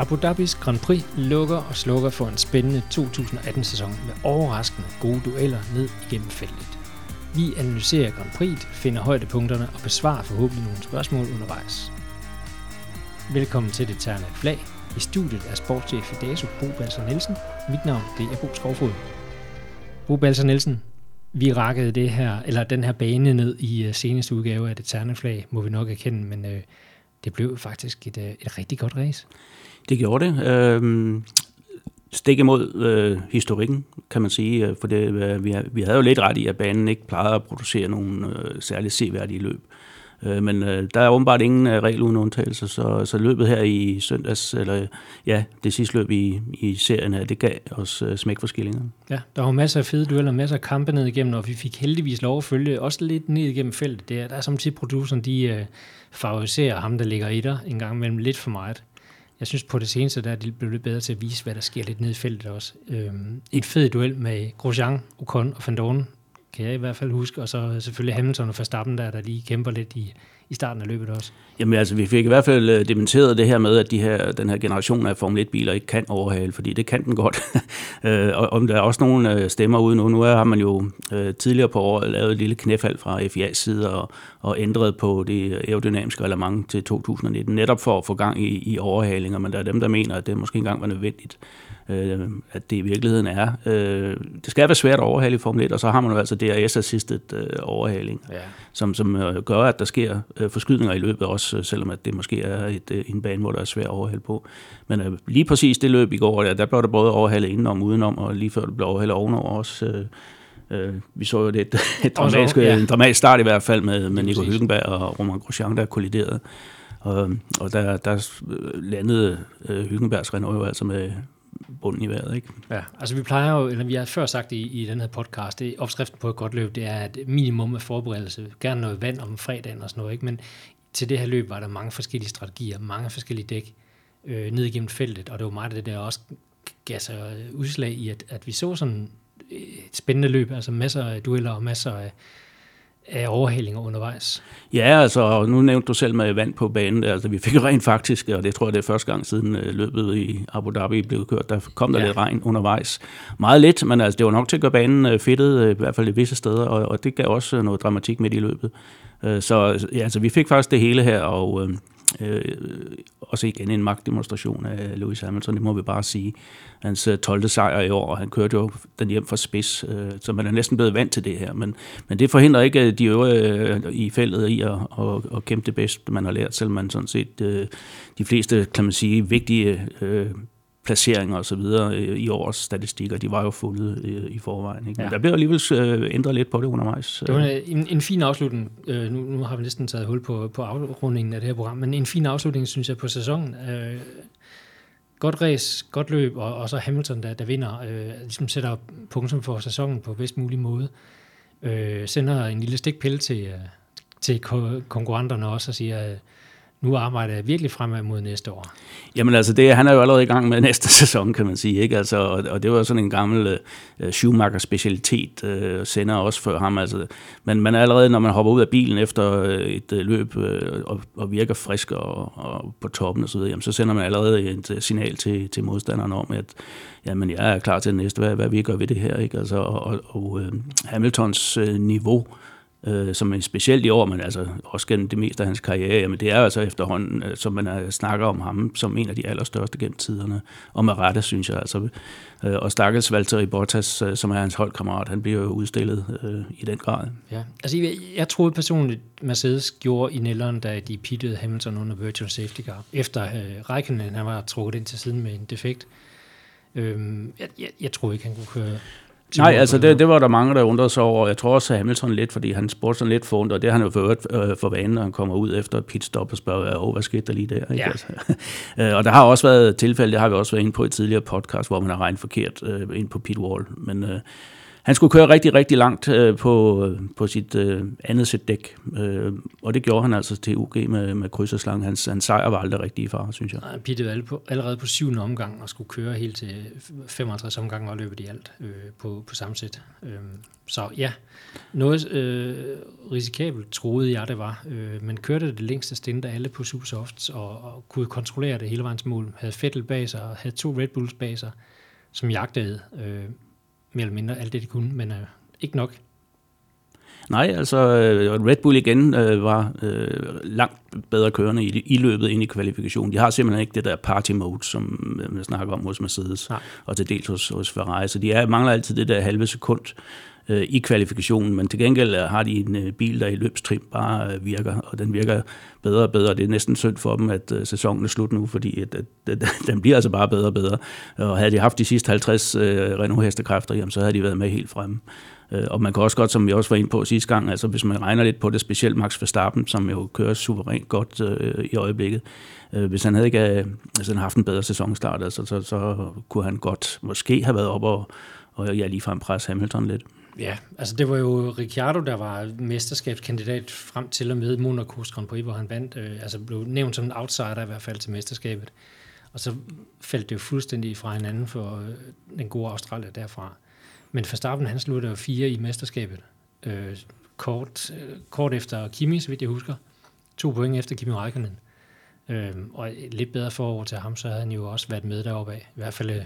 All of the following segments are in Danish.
Abu Dhabis Grand Prix lukker og slukker for en spændende 2018-sæson med overraskende gode dueller ned igennem feltet. Vi analyserer Grand Prix, finder højdepunkterne og besvarer forhåbentlig nogle spørgsmål undervejs. Velkommen til Det Terne Flag. I studiet er sportschef i DASU, Bo Balser Nielsen. Mit navn det er Bo Skovfod. Bo Balser Nielsen, vi rakkede det her, eller den her bane ned i øh, seneste udgave af Det Terne Flag, må vi nok erkende, men øh, det blev faktisk et, øh, et rigtig godt race. Det gjorde det. Øh, stik imod øh, historikken, kan man sige. Øh, for det, øh, vi, vi havde jo lidt ret i, at banen ikke plejede at producere nogle øh, særligt seværdige løb. Øh, men øh, der er åbenbart ingen øh, regel uden undtagelse, så, så løbet her i søndags, eller ja, det sidste løb i, i serien her, det gav os øh, smæk for skillingerne. Ja, der var masser af fede dueller, masser af kampe ned igennem, og vi fik heldigvis lov at følge også lidt ned igennem feltet. Det er, der er samtidig produceren, de øh, favoriserer ham, der ligger i der en gang imellem lidt for meget. Jeg synes på det seneste, der er de blevet lidt bedre til at vise, hvad der sker lidt ned i feltet også. Øhm, et fed duel med Grosjean, Ocon og Van Dorn, kan jeg i hvert fald huske, og så selvfølgelig Hamilton og Verstappen der, der lige kæmper lidt i, i starten af løbet også. Jamen altså, vi fik i hvert fald øh, dementeret det her med, at de her, den her generation af Formel 1-biler ikke kan overhale, fordi det kan den godt. Øh, og om der er også nogle øh, stemmer ude nu. Nu har man jo øh, tidligere på året lavet et lille knæfald fra FIA's side og, og ændret på det aerodynamiske reglement til 2019, netop for at få gang i, i overhalinger, men der er dem, der mener, at det måske engang var nødvendigt øh, at det i virkeligheden er. Øh, det skal være svært at overhale i Formel 1, og så har man jo altså DRS-assisted øh, overhaling, ja. som, som øh, gør, at der sker øh, forskydninger i løbet også, øh, selvom at det måske er et, øh, en bane, hvor der er svært at overhale på. Men øh, lige præcis det løb i går, der, der blev der både overhalet indenom, udenom, og lige før det blev overhalet ovenover også. Øh, Øh, vi så jo det et, et dramatisk, ja. en dramatisk start i hvert fald med, med Nico Hülkenberg og Roman Grosjean, der kolliderede. Og, og der, der landede øh, Hülkenbergs Renault jo altså med, bunden i vejret. Ikke? Ja, altså vi plejer jo, eller vi har før sagt i, i den her podcast, det opskriften på et godt løb, det er at minimum af forberedelse, gerne noget vand om fredagen og sådan noget, ikke? men til det her løb var der mange forskellige strategier, mange forskellige dæk øh, ned igennem feltet, og det var meget det der også gav sig udslag i, at, at vi så sådan øh, et spændende løb, altså masser af dueller og masser af af overhalinger undervejs? Ja, altså nu nævnte du selv med vand på banen. Altså, vi fik rent faktisk, og det tror jeg det er første gang siden øh, løbet i Abu Dhabi blev kørt, der kom der ja. lidt regn undervejs. Meget lidt, men altså, det var nok til at gøre banen øh, fedtet, øh, i hvert fald i visse steder, og, og det gav også noget dramatik midt i løbet. Så ja, altså, vi fik faktisk det hele her, og øh, også igen en magtdemonstration af Lewis Hamilton, det må vi bare sige. Hans 12. Øh, sejr i år, og han kørte jo den hjem fra spids, øh, så man er næsten blevet vant til det her. Men, men det forhindrer ikke de øvrige øh, i feltet i at, at, at kæmpe det bedste, man har lært, selvom man sådan set øh, de fleste, kan man sige, vigtige øh, placeringer og så videre i årets statistikker, de var jo fundet i forvejen. Ikke? Men ja. der blev alligevel ændret lidt på det undervejs. Det var en, en fin afslutning. Nu, nu har vi næsten taget hul på, på afrundingen af det her program, men en fin afslutning, synes jeg, på sæsonen. Godt race, godt løb, og, og så Hamilton, der, der vinder, øh, ligesom sætter punktum for sæsonen på bedst mulig måde. Øh, sender en lille stikpille til, øh, til konkurrenterne også og siger, øh, nu arbejder jeg virkelig fremad mod næste år. Jamen altså, det, han er jo allerede i gang med næste sæson, kan man sige. Ikke? Altså, og, og det var sådan en gammel uh, Schumacher-specialitet, uh, sender også for ham. Altså, men man er allerede, når man hopper ud af bilen efter øh, et uh, løb uh, og, og virker frisk og, og på toppen osv., så, så sender man allerede et uh, signal til, til modstanderne om, at jamen, jeg er klar til det næste, hvad, hvad vi gør ved det her. Ikke? Altså, og og, og uh, Hamiltons uh, niveau øh, som er specielt i år, men altså også gennem det meste af hans karriere, men det er altså efterhånden, øh, som man er, snakker om ham som en af de allerstørste gennem tiderne, og med rette, synes jeg. Altså, øh, og stakkels Valtteri Bottas, øh, som er hans holdkammerat, han bliver jo udstillet øh, i den grad. Ja, altså jeg, jeg troede personligt, Mercedes gjorde i nælderen, da de pittede Hamilton under virtual safety car, efter øh, Raikkonen, han var trukket ind til siden med en defekt. Øhm, jeg, jeg, jeg troede ikke, han kunne køre Nej, altså det, det var der mange, der undrede sig over. Jeg tror også, at Hamilton lidt, fordi han spurgte sådan lidt for og det har han jo for, øh, for vanen, når han kommer ud efter pitstop og spørger, oh, hvad skete der lige der? Ikke? Ja. Altså, øh, og der har også været tilfælde, det har vi også været inde på i et tidligere podcast, hvor man har regnet forkert øh, ind på pitwall. Men, øh, han skulle køre rigtig, rigtig langt øh, på, øh, på sit øh, andet sæt dæk, øh, og det gjorde han altså til UG med, med kryds og slang. Hans, hans sejr var aldrig rigtig i far, synes jeg. Nej, Pitte var på, allerede på syvende omgang og skulle køre helt til 55 omgang og løbet i alt øh, på, på samme sæt. Øh, så ja, noget øh, risikabelt troede jeg, det var, øh, men kørte det længste stint af alle på Supersofts og, og kunne kontrollere det hele vejen til mål. Havde Fettel bag sig og havde to Red Bulls bag sig, som jagtede øh, mere eller mindre alt det, de kunne, men øh, ikke nok. Nej, altså øh, Red Bull igen øh, var øh, langt bedre kørende i, i løbet ind i kvalifikationen. De har simpelthen ikke det der party mode, som øh, man snakker om hos Mercedes Nej. og til dels hos, hos Ferrari. Så de er, mangler altid det der halve sekund øh, i kvalifikationen, men til gengæld øh, har de en øh, bil, der i løbstrim bare øh, virker, og den virker bedre og bedre. Det er næsten synd for dem, at øh, sæsonen er slut nu, fordi at, at, at, den bliver altså bare bedre og bedre. Og havde de haft de sidste 50 øh, Renault-hestekræfter, jamen, så havde de været med helt fremme. Øh, og man kan også godt, som vi også var inde på sidste gang, altså hvis man regner lidt på det, specielt Max Verstappen, som jo kører suverænt godt øh, i øjeblikket, øh, hvis han havde ikke altså, han haft en bedre sæsonstart, altså, så, så kunne han godt måske have været op og, og ja, ligefrem presse Hamilton lidt. Ja, altså det var jo Ricciardo, der var mesterskabskandidat frem til og med Monaco's Grand Prix, hvor han vandt, øh, altså blev nævnt som en outsider i hvert fald til mesterskabet. Og så faldt det jo fuldstændig fra hinanden for øh, den gode Australier derfra. Men Verstappen, han sluttede jo fire i mesterskabet. Øh, kort, øh, kort efter Kimi, så vidt jeg husker. To point efter Kimi Räikkönen. Øh, og lidt bedre forår til ham, så havde han jo også været med deroppe af. I hvert fald øh,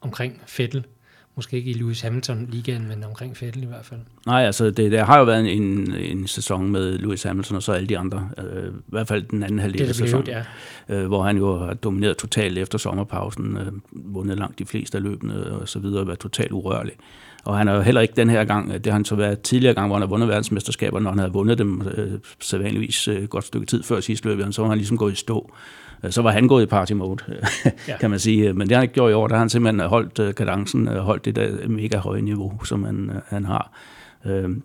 omkring Fettel. Måske ikke i Lewis Hamilton-ligaen, men omkring Fettel i hvert fald. Nej, altså det, der har jo været en, en sæson med Lewis Hamilton og så alle de andre. Øh, I hvert fald den anden halvdel af sæsonen, ja. øh, hvor han jo har domineret totalt efter sommerpausen, øh, vundet langt de fleste af løbende og så videre, været totalt urørlig. Og han er jo heller ikke den her gang, det har han så været tidligere gang, hvor han har vundet verdensmesterskaber, når han havde vundet dem øh, sædvanligvis øh, godt stykke tid før sidste løb, så var han ligesom gået i stå. Øh, så var han gået i party mode, ja. kan man sige. Men det har han ikke gjort i år, der har han simpelthen holdt øh, kadencen, øh, holdt det der mega høje niveau, som han, han har.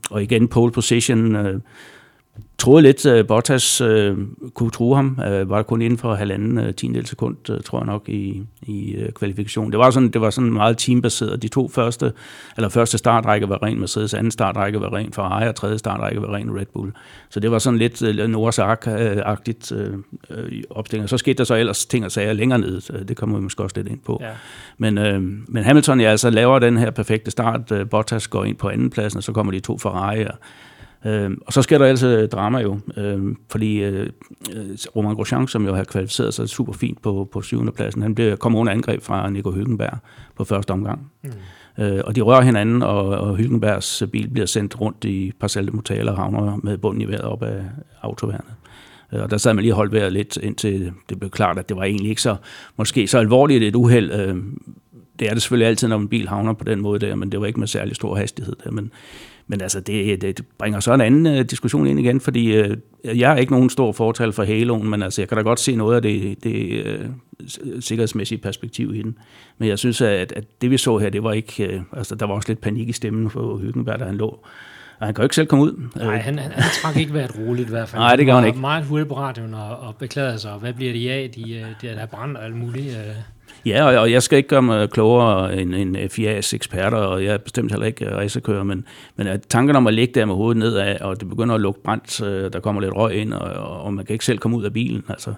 Og igen, pole position, troede lidt, at uh, Bottas uh, kunne true ham. Uh, var kun inden for halvanden uh, tiendel sekund, tror jeg nok, i, i kvalifikationen. Det var sådan, det var sådan meget teambaseret. De to første, eller første startrække var ren Mercedes, anden startrække var ren Ferrari, og tredje startrække var ren Red Bull. Så det var sådan lidt uh, Nords agtigt uh, uh, opstilling. Så skete der så ellers ting og sager længere ned. Det kommer vi måske også lidt ind på. Ja. Men, men Hamilton ja, altså laver den her perfekte start. Bottas går ind på anden pladsen, og så kommer de to Ferrari'er Øh, og så sker der altså drama jo, øh, fordi øh, Roman Grosjean, som jo har kvalificeret sig super fint på, på syvende pladsen, han bliver, kommer under angreb fra Nico Hülkenberg på første omgang. Mm. Øh, og de rører hinanden, og, og Hülkenbergs bil bliver sendt rundt i Parcelle de Motal og havner med bunden i vejret op af autoværnet. Øh, og der sad man lige holdt vejret lidt, indtil det blev klart, at det var egentlig ikke så, måske så alvorligt et uheld. Øh, det er det selvfølgelig altid, når en bil havner på den måde der, men det var ikke med særlig stor hastighed der. Men, men altså, det, det bringer så en anden uh, diskussion ind igen, fordi uh, jeg er ikke nogen stor fortal for haloen, men altså, jeg kan da godt se noget af det, det uh, sikkerhedsmæssige perspektiv i den. Men jeg synes, at, at det vi så her, det var ikke, uh, altså, der var også lidt panik i stemmen for Hyggenberg, da han lå. Og han kan jo ikke selv komme ud. Nej, han, han, han trak ikke været roligt i hvert fald. Nej, det gør han ikke. meget hurtigt på radioen og, og beklagede sig, hvad bliver de af, de, de der brand og alt muligt. Ja, og, og jeg skal ikke gøre mig klogere end, end øh, FIA's eksperter, og jeg er bestemt heller ikke øh, racerkører, men, men øh, at tanken om at ligge der med hovedet nedad, og det begynder at lukke brændt, der kommer lidt røg ind, og, og man kan ikke selv komme ud af bilen, altså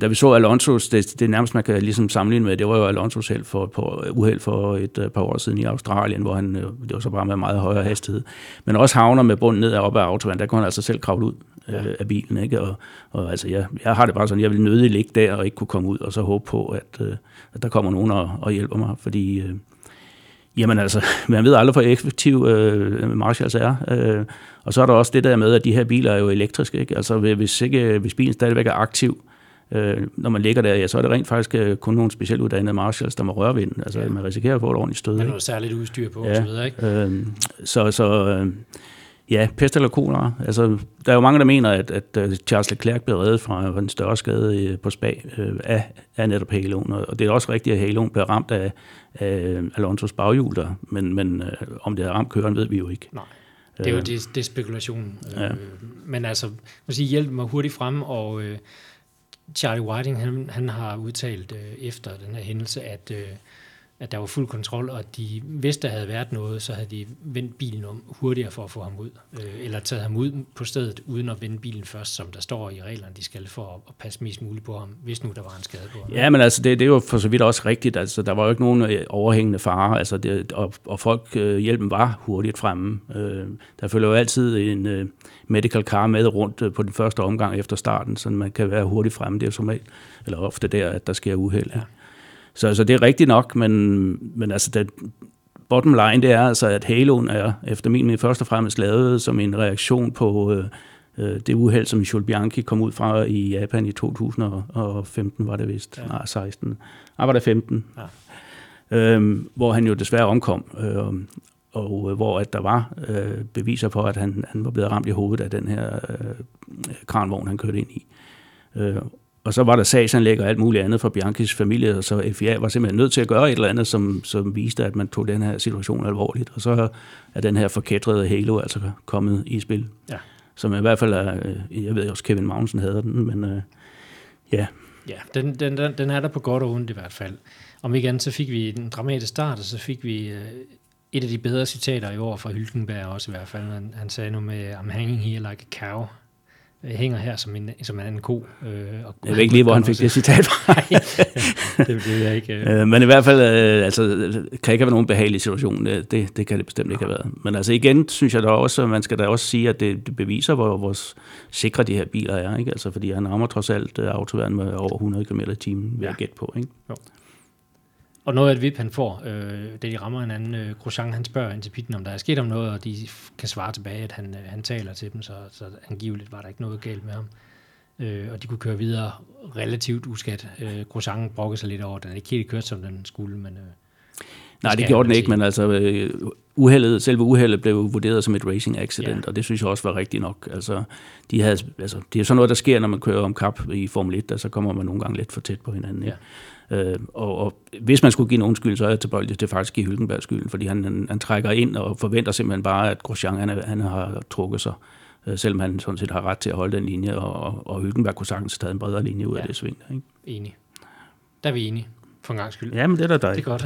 da vi så Alonso, det, det nærmest man kan ligesom sammenligne med, det var jo Alonso's held for, på, uheld for et øh, par år siden i Australien, hvor han, det var så bare med meget højere hastighed, men også havner med bunden ned op af autobahn, der kunne han altså selv kravle ud ja. af bilen, ikke? Og, og altså, jeg, jeg har det bare sådan, jeg vil nødig ligge der og ikke kunne komme ud, og så håbe på, at, at der kommer nogen og, og hjælper mig, fordi øh, jamen altså, man ved aldrig, hvor effektiv øh, Marshalls er. Øh, og så er der også det der med, at de her biler er jo elektriske, ikke? Altså hvis, ikke, hvis bilen stadigvæk er aktiv, øh, når man ligger der, ja, så er det rent faktisk øh, kun nogle specielt uddannede Marshalls, der må røre ved den. Altså ja. man risikerer at få et ordentligt stød. Der er noget særligt udstyr på, ja, og så videre, ikke? Øh, så, så øh, Ja, pest eller kolera. Altså, der er jo mange, der mener, at, at Charles Leclerc blev reddet fra en større skade på spag øh, af, af netop haloen, og det er også rigtigt, at haloen blev ramt af, af Alonso's baghjul der, men, men øh, om det har ramt køren, ved vi jo ikke. Nej. Det er jo det, det er spekulation. Ja. Øh, men altså, man sige, hjælp mig hurtigt frem, og øh, Charlie Whiting, han, han har udtalt øh, efter den her hændelse, at, øh, at der var fuld kontrol, og de, hvis der havde været noget, så havde de vendt bilen om hurtigere for at få ham ud, øh, eller taget ham ud på stedet, uden at vende bilen først, som der står i reglerne, de skal for at, at passe mest muligt på ham, hvis nu der var en skade på ham. Ja, men altså, det, det er jo for så vidt også rigtigt. Altså, der var jo ikke nogen øh, overhængende fare, altså, det, og, og folk, øh, hjælpen var hurtigt fremme. Øh, der følger jo altid en øh, medical car med rundt øh, på den første omgang efter starten, så man kan være hurtigt fremme. Det er jo som regel, eller ofte der, at der sker uheld. Ja. Så altså, det er rigtigt nok, men, men altså, det, bottom line, det er altså, at haloen er efter min mening først og fremmest lavet som en reaktion på øh, øh det uheld, som Jules Bianchi kom ud fra i Japan i 2015, var det vist. Ja. Nej, 16. Nej, var det 15. Ja. Øhm, hvor han jo desværre omkom. Øh, og øh, hvor at der var øh, beviser på, at han, han var blevet ramt i hovedet af den her øh, kranvogn, han kørte ind i. Øh, og så var der sagsanlæg og alt muligt andet fra Bianchis familie, så FIA var simpelthen nødt til at gøre et eller andet, som, som viste, at man tog den her situation alvorligt. Og så er den her forkætrede Halo altså kommet i spil. Ja. Som i hvert fald er, øh, jeg ved også, Kevin Magnussen havde den, men øh, ja. Ja, den, den, den, den er der på godt og ondt i hvert fald. Om andet, så fik vi en dramatisk start, og så fik vi øh, et af de bedre citater i år fra Hylkenberg også i hvert fald. Han, han sagde noget med, I'm hanging here like a cow hænger her som en, som en anden ko. Øh, og jeg ved ikke lige, hvor han fik det citat fra. det, det ved jeg ikke. Øh. Men i hvert fald, øh, altså, kan ikke have været nogen behagelig situation. Det, det kan det bestemt ikke have været. Men altså igen, synes jeg da også, at man skal da også sige, at det, det beviser, hvor, hvor sikre de her biler er. Ikke? Altså, fordi han rammer trods alt uh, autoværn med over 100 km i timen, vil ja. jeg gætte på. Ikke? Jo. Og noget af det VIP, han får, øh, da de rammer en anden øh, Grosjean, han spørger ind til pitten, om der er sket om noget, og de kan svare tilbage, at han, øh, han taler til dem, så, så angiveligt var der ikke noget galt med ham. Øh, og de kunne køre videre relativt uskat. Øh, Grosjean brokkede sig lidt over, at den ikke helt kørte, som den skulle, men... Øh, Nej, det gjorde den ikke, men altså øh, uheldet, selve uheldet blev vurderet som et racing accident, ja. og det synes jeg også var rigtigt nok. Altså, de havde, altså, det er sådan noget, der sker, når man kører om kap i Formel 1, og så kommer man nogle gange lidt for tæt på hinanden. Ja. Øh, og, og hvis man skulle give nogen skyld, så er jeg tilbøjelig til faktisk give Hylkenberg skylden, fordi han, han, han trækker ind og forventer simpelthen bare, at Grosjean han, han har trukket sig, øh, selvom han sådan set har ret til at holde den linje, og, og Hylkenberg kunne sagtens taget en bredere linje ud ja. af det sving. Ikke? Enig. Der er vi enige, for en gang skyld. Jamen, det er da dig. Det er godt.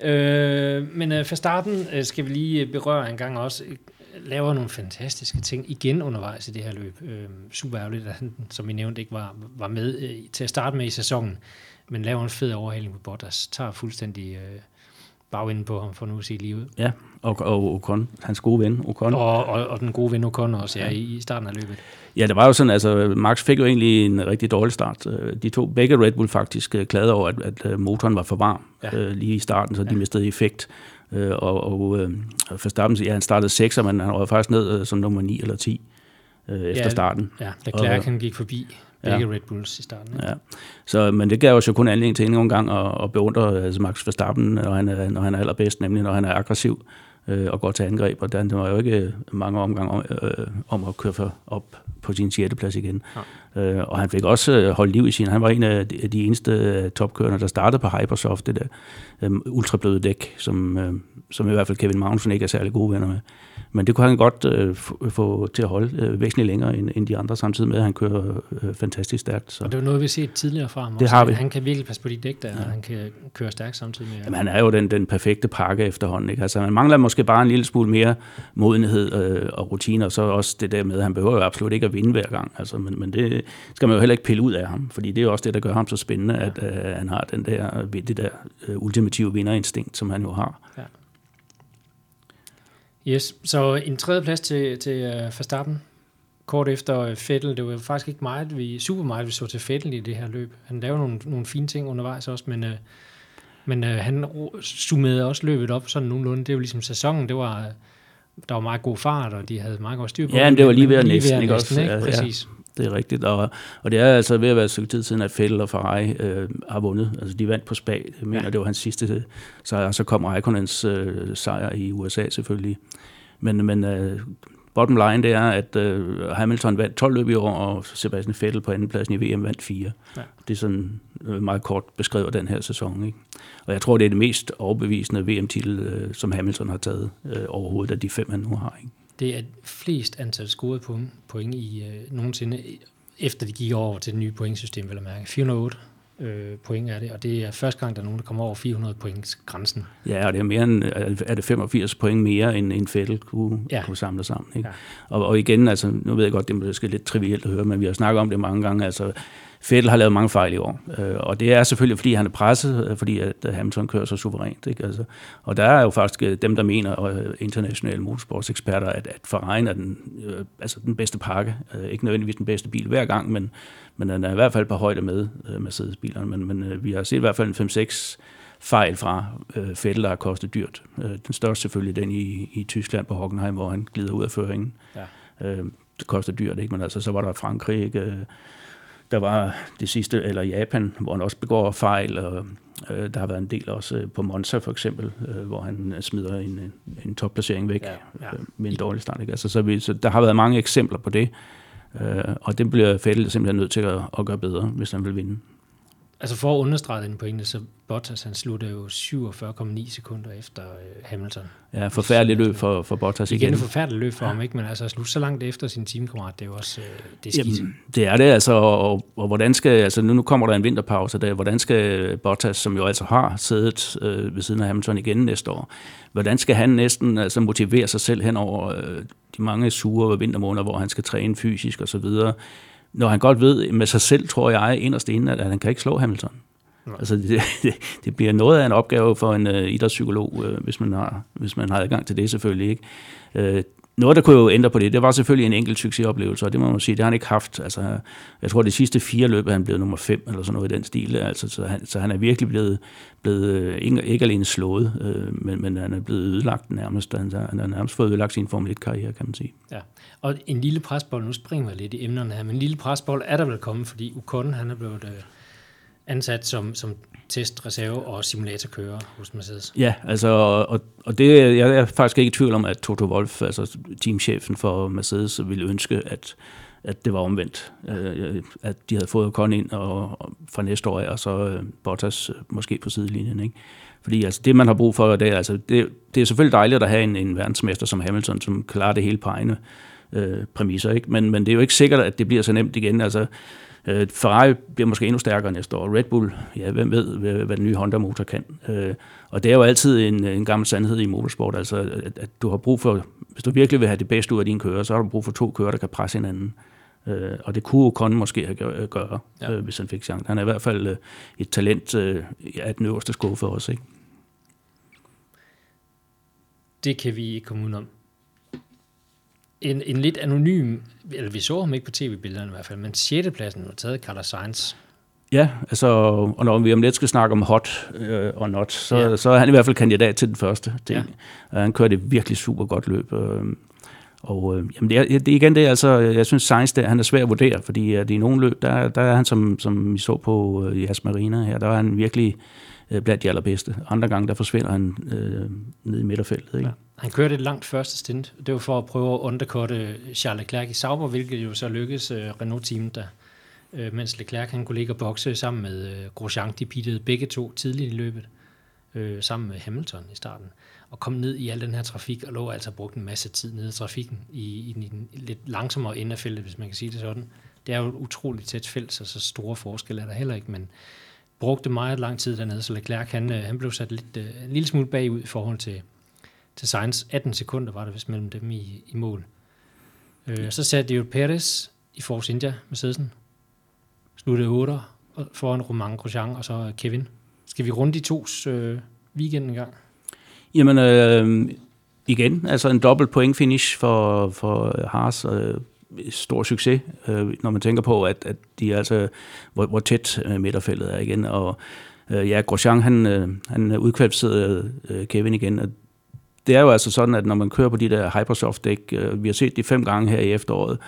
øh, men øh, fra starten øh, skal vi lige berøre en gang også laver nogle fantastiske ting igen undervejs i det her løb. Øh, super ærgerligt, at han, som vi nævnte, ikke var, var med øh, til at starte med i sæsonen, men laver en fed overhaling på Bottas, tager fuldstændig øh, bagvinden på ham, for nu at sige livet. Ja, og, og Ocon, hans gode ven Ocon. Og, og, og den gode ven Ocon også, ja, i, i starten af løbet. Ja, det var jo sådan, altså Max fik jo egentlig en rigtig dårlig start. Øh, de to, begge Red Bull faktisk øh, klagede over, at, at øh, motoren var for varm ja. lige i starten, så de ja. mistede effekt. Øh, og og øh, Verstappen, ja, han startede 6, men han var faktisk ned øh, som nummer 9 eller 10 øh, efter ja, starten. Ja, Leclerc og, han gik forbi begge ja. Red Bulls i starten. Ikke? Ja. Så, men det gav os jo kun anledning til en gang at, at beundre altså Max Verstappen, når han, er, når han er allerbedst, nemlig når han er aggressiv øh, og går til angreb. Og det var jo ikke mange omgange om, øh, om at køre op på sin 6. plads igen. Ja. Øh, og han fik også øh, holdt liv i sin. Han var en af de, de eneste øh, topkørende, der startede på Hypersoft, det der øh, ultrabløde dæk, som, øh, som i hvert fald Kevin Magnussen ikke er særlig gode venner med. Men det kunne han godt øh, få til at holde øh, væsentligt længere end, end de andre, samtidig med, at han kører øh, fantastisk stærkt. Så. Og det er noget, vi har set tidligere fra ham. Det også. har vi. Han kan virkelig passe på de dæk der, ja. og han kan køre stærkt samtidig med. Jamen, han er jo den, den perfekte pakke efterhånden. Ikke? Altså, man mangler måske bare en lille smule mere modenhed øh, og rutiner, og så også det der med, at han behøver jo absolut ikke at vinde hver gang. Altså, men, men det skal man jo heller ikke pille ud af ham, fordi det er jo også det, der gør ham så spændende, ja. at øh, han har den der, det der øh, ultimative vinderinstinkt, som han jo har. Ja. Yes, så en tredje plads til, til uh, Verstappen, kort efter Fettel. Det var faktisk ikke meget, vi, super meget, vi så til Fettel i det her løb. Han lavede nogle, nogle fine ting undervejs også, men, uh, men uh, han summerede også løbet op sådan nogenlunde. Det var ligesom sæsonen, det var, der var meget god fart, og de havde meget godt styr på Ja, men det var lige ved at næsten, ikke også? Ikke? Præcis. Ja, det er rigtigt, og, og det er altså ved at være et tid siden, at Fettel og Ferrari øh, har vundet. Altså de vandt på Spa, jeg mener, ja. det var hans sidste sejr, og så kom Raikkonens øh, sejr i USA selvfølgelig. Men, men uh, bottom line, det er, at uh, Hamilton vandt 12 løb i år, og Sebastian Vettel på andenpladsen i VM vandt 4. Ja. Det er sådan uh, meget kort beskrevet den her sæson. Ikke? Og jeg tror, det er det mest overbevisende VM-titel, uh, som Hamilton har taget uh, overhovedet af de fem, han nu har. Ikke? Det er flest antal scorede point, point i uh, nogensinde, efter de gik over til det nye pointsystem, vil jeg mærke. 408. øh, point er det, og det er første gang, der er nogen, der kommer over 400 points grænsen. Ja, og det er mere end, er det 85 point mere, end en Fettel kunne, ja. kunne samle sammen. Ikke? Ja. Og, og igen, altså, nu ved jeg godt, det er måske lidt trivielt at høre, men vi har snakket om det mange gange, altså Fettel har lavet mange fejl i år, øh, og det er selvfølgelig, fordi han er presset, øh, fordi at Hamilton kører så suverænt. Ikke? Altså, og der er jo faktisk øh, dem, der mener, og internationale motorsportseksperter, at, at Ferrari er den, øh, altså den bedste pakke. Øh, ikke nødvendigvis den bedste bil hver gang, men, men den er i hvert fald på højde med øh, Mercedes-bilerne. Men, men øh, vi har set i hvert fald en 5-6 fejl fra øh, Fettel, der har kostet dyrt. Øh, den største selvfølgelig den i, i Tyskland på Hockenheim, hvor han glider ud af føringen. Ja. Øh, det koster dyrt, ikke? men altså, så var der Frankrig, ikke? Der var det sidste, eller Japan, hvor han også begår fejl, og øh, der har været en del også øh, på Monza for eksempel, øh, hvor han smider en, en topplacering væk ja, ja. Øh, med en dårlig start. Ikke? Altså, så, vi, så der har været mange eksempler på det, øh, og det bliver Fettel simpelthen nødt til at, at gøre bedre, hvis han vil vinde. Altså for at understrege den pointe, så Bottas han slutter jo 47,9 sekunder efter øh, Hamilton. Ja, forfærdeligt løb for, for Bottas igen. Igen et forfærdeligt løb for ja. ham, ikke? men altså at slutte så langt efter sin teamkammerat, det er jo også øh, det er skidt. Jamen, det er det, altså, og, og hvordan skal, altså nu, nu kommer der en vinterpause, der, hvordan skal Bottas, som jo altså har siddet øh, ved siden af Hamilton igen næste år, hvordan skal han næsten altså, motivere sig selv hen over øh, de mange sure vintermåneder, hvor han skal træne fysisk og så videre, når han godt ved med sig selv, tror jeg, inderst inde, at han kan ikke slå Hamilton. Nej. Altså, det, det, bliver noget af en opgave for en uh, idrætspsykolog, uh, hvis, man har, hvis man har adgang til det selvfølgelig. Ikke? Uh, noget, der kunne jo ændre på det, det var selvfølgelig en enkelt succesoplevelse, og det må man sige, det har han ikke haft. Altså, jeg tror, det sidste fire løb er han blevet nummer fem, eller sådan noget i den stil. Altså, så, han, så han er virkelig blevet, blevet øh, ikke, ikke alene slået, øh, men, men han er blevet ødelagt nærmest. Han, han har nærmest fået ødelagt sin Formel 1-karriere, kan man sige. Ja, og en lille presbold, nu springer vi lidt i emnerne her, men en lille presbold er der vel kommet, fordi Ukon, han er blevet... Øh ansat som, som testreserve og simulatorkører hos Mercedes. Ja, altså, og, og det, jeg er faktisk ikke i tvivl om, at Toto Wolff, altså teamchefen for Mercedes, ville ønske, at, at det var omvendt. Øh, at de havde fået Con ind og, og fra næste år og så øh, Bottas måske på sidelinjen. Ikke? Fordi altså, det, man har brug for, det er, altså, det, det er selvfølgelig dejligt at have en, en verdensmester som Hamilton, som klarer det hele på egne øh, præmisser. Ikke? Men, men det er jo ikke sikkert, at det bliver så nemt igen. Altså, Øh, Ferrari bliver måske endnu stærkere næste år. Red Bull, ja, hvem ved, hvad den nye Honda-motor kan. Øh, og det er jo altid en, en gammel sandhed i motorsport, altså at, at du har brug for, hvis du virkelig vil have det bedste ud af dine kører, så har du brug for to kører, der kan presse hinanden. Øh, og det kunne Ocon måske have gøre, ja. øh, hvis han fik chancen. Han er i hvert fald øh, et talent øh, af den øverste skuffe for os. Ikke? Det kan vi ikke komme udenom en, en lidt anonym, eller vi så ham ikke på tv-billederne i hvert fald, men 6. pladsen var taget Carlos Sainz. Ja, altså, og når vi om lidt skal snakke om hot øh, og not, så, ja. så er han i hvert fald kandidat til den første ting. Ja. Han kørte et virkelig super godt løb. Øh, og øh, jamen det, er, det er igen det, altså, jeg synes Sainz, der, han er svær at vurdere, fordi at i nogle løb, der, der er han, som, som vi så på øh, Jas Marina her, der er han virkelig øh, blandt de allerbedste. Andre gange, der forsvinder han øh, ned i midterfeltet. Ikke? Ja. Han kørte et langt første stint. Det var for at prøve at underkorte Charles Leclerc i Sauber, hvilket jo så lykkedes øh, Renault-teamet der. Øh, mens Leclerc han kunne ligge og bokse sammen med øh, Grosjean. De pittede begge to tidligt i løbet, øh, sammen med Hamilton i starten. Og kom ned i al den her trafik, og lå altså brugt en masse tid nede i trafikken, i, i den lidt langsommere ende af feltet, hvis man kan sige det sådan. Det er jo et utroligt tæt felt, så så store forskelle er der heller ikke, men brugte meget lang tid dernede, så Leclerc han, han blev sat lidt, en lille smule bagud i forhold til, til Sainz. 18 sekunder var der vist mellem dem i, i mål. Øh, så satte jo Perez i Force India med sædelsen. Sluttede 8 foran Romain Grosjean og så Kevin. Skal vi runde de tos øh, weekend en gang? Jamen, øh, igen, altså en dobbelt point finish for, for Haas. Øh, stor succes, øh, når man tænker på, at, at de altså, hvor, hvor tæt øh, midterfeltet er igen. Og øh, ja, Grosjean, han, øh, han udkvalificerede øh, Kevin igen, og det er jo altså sådan, at når man kører på de der Hypersoft-dæk, øh, vi har set de fem gange her i efteråret,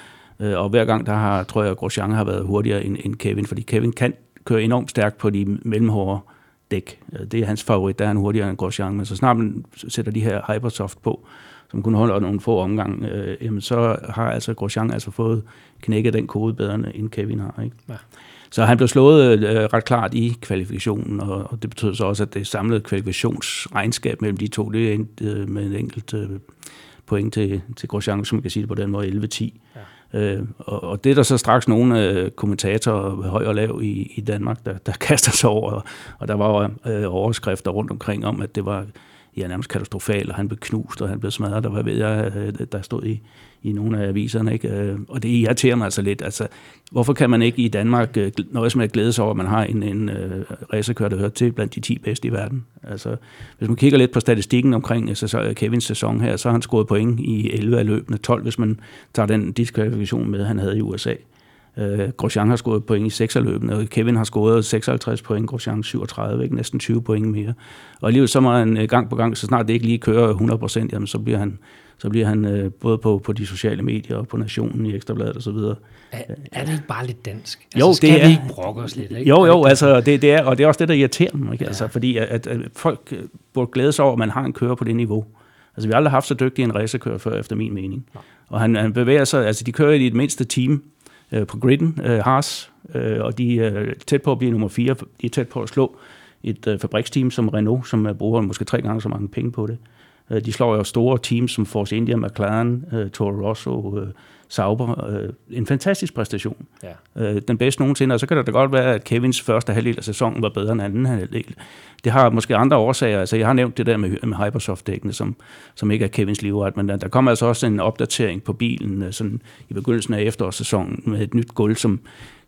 øh, og hver gang, der har, tror jeg, Grosjean har været hurtigere end, end Kevin, fordi Kevin kan køre enormt stærkt på de mellemhårde dæk. Øh, det er hans favorit, der er han hurtigere end Grosjean, men så snart man sætter de her Hypersoft på, som kun holder nogle få omgange, øh, jamen så har altså Grosjean altså fået knækket den kode bedre, end Kevin har. Ikke? Ja. Så han blev slået øh, ret klart i kvalifikationen, og, og det betød så også, at det samlede kvalifikationsregnskab mellem de to, det endte øh, med en enkelt øh, point til, til Grosjean, som man kan sige det på den måde, 11-10. Ja. Øh, og, og det er der så straks nogle øh, kommentatorer høj og lav i, i Danmark, der, der kaster sig over, og, og der var øh, overskrifter rundt omkring om, at det var ja, nærmest katastrofal, og han blev knust, og han blev smadret, og var ved jeg, øh, der stod i, i nogle af aviserne. Ikke? Øh, og det irriterer mig altså lidt. Altså, hvorfor kan man ikke i Danmark øh, nøjes med at glæde sig over, at man har en, en uh, racerkører, der hører til blandt de 10 bedste i verden? Altså, hvis man kigger lidt på statistikken omkring sæson, Kevins sæson her, så har han scoret point i 11 af løbende, 12 hvis man tager den diskvalifikation med, han havde i USA. Uh, Grosjean har scoret point i 6 af løbende, og Kevin har scoret 56 point, Grosjean 37, ikke? næsten 20 point mere. Og alligevel så må han gang på gang, så snart det ikke lige kører 100 jamen så bliver han så bliver han øh, både på, på de sociale medier og på Nationen i Ekstrabladet osv. Er, er det ikke bare lidt dansk? Altså, jo, skal det er, vi ikke brokke os lidt? Ikke? Jo, jo, altså, det, det er, og det er også det, der irriterer mig. Ikke? Ja. Altså, fordi at, at, at folk øh, burde glæde sig over, at man har en kører på det niveau. Altså, vi har aldrig haft så dygtig en racerkører før, efter min mening. Ja. Og han, han bevæger sig, altså de kører i det mindste team øh, på gridden, øh, Haas, øh, og de er øh, tæt på at blive nummer 4. De er tæt på at slå et øh, fabriksteam som Renault, som øh, bruger måske tre gange så mange penge på det. Øh, de slår jo store teams som Force India, McLaren, øh, Toro Rosso, øh, Sauber. Uh, en fantastisk præstation. Ja. Uh, den bedste nogensinde. Og så kan det da godt være, at Kevins første halvdel af sæsonen var bedre end anden halvdel. Det har måske andre årsager. Altså, jeg har nævnt det der med, med Hypersoft-dækkene, som, som ikke er Kevins livret. Men der, der kommer altså også en opdatering på bilen sådan i begyndelsen af efterårssæsonen med et nyt gulv, som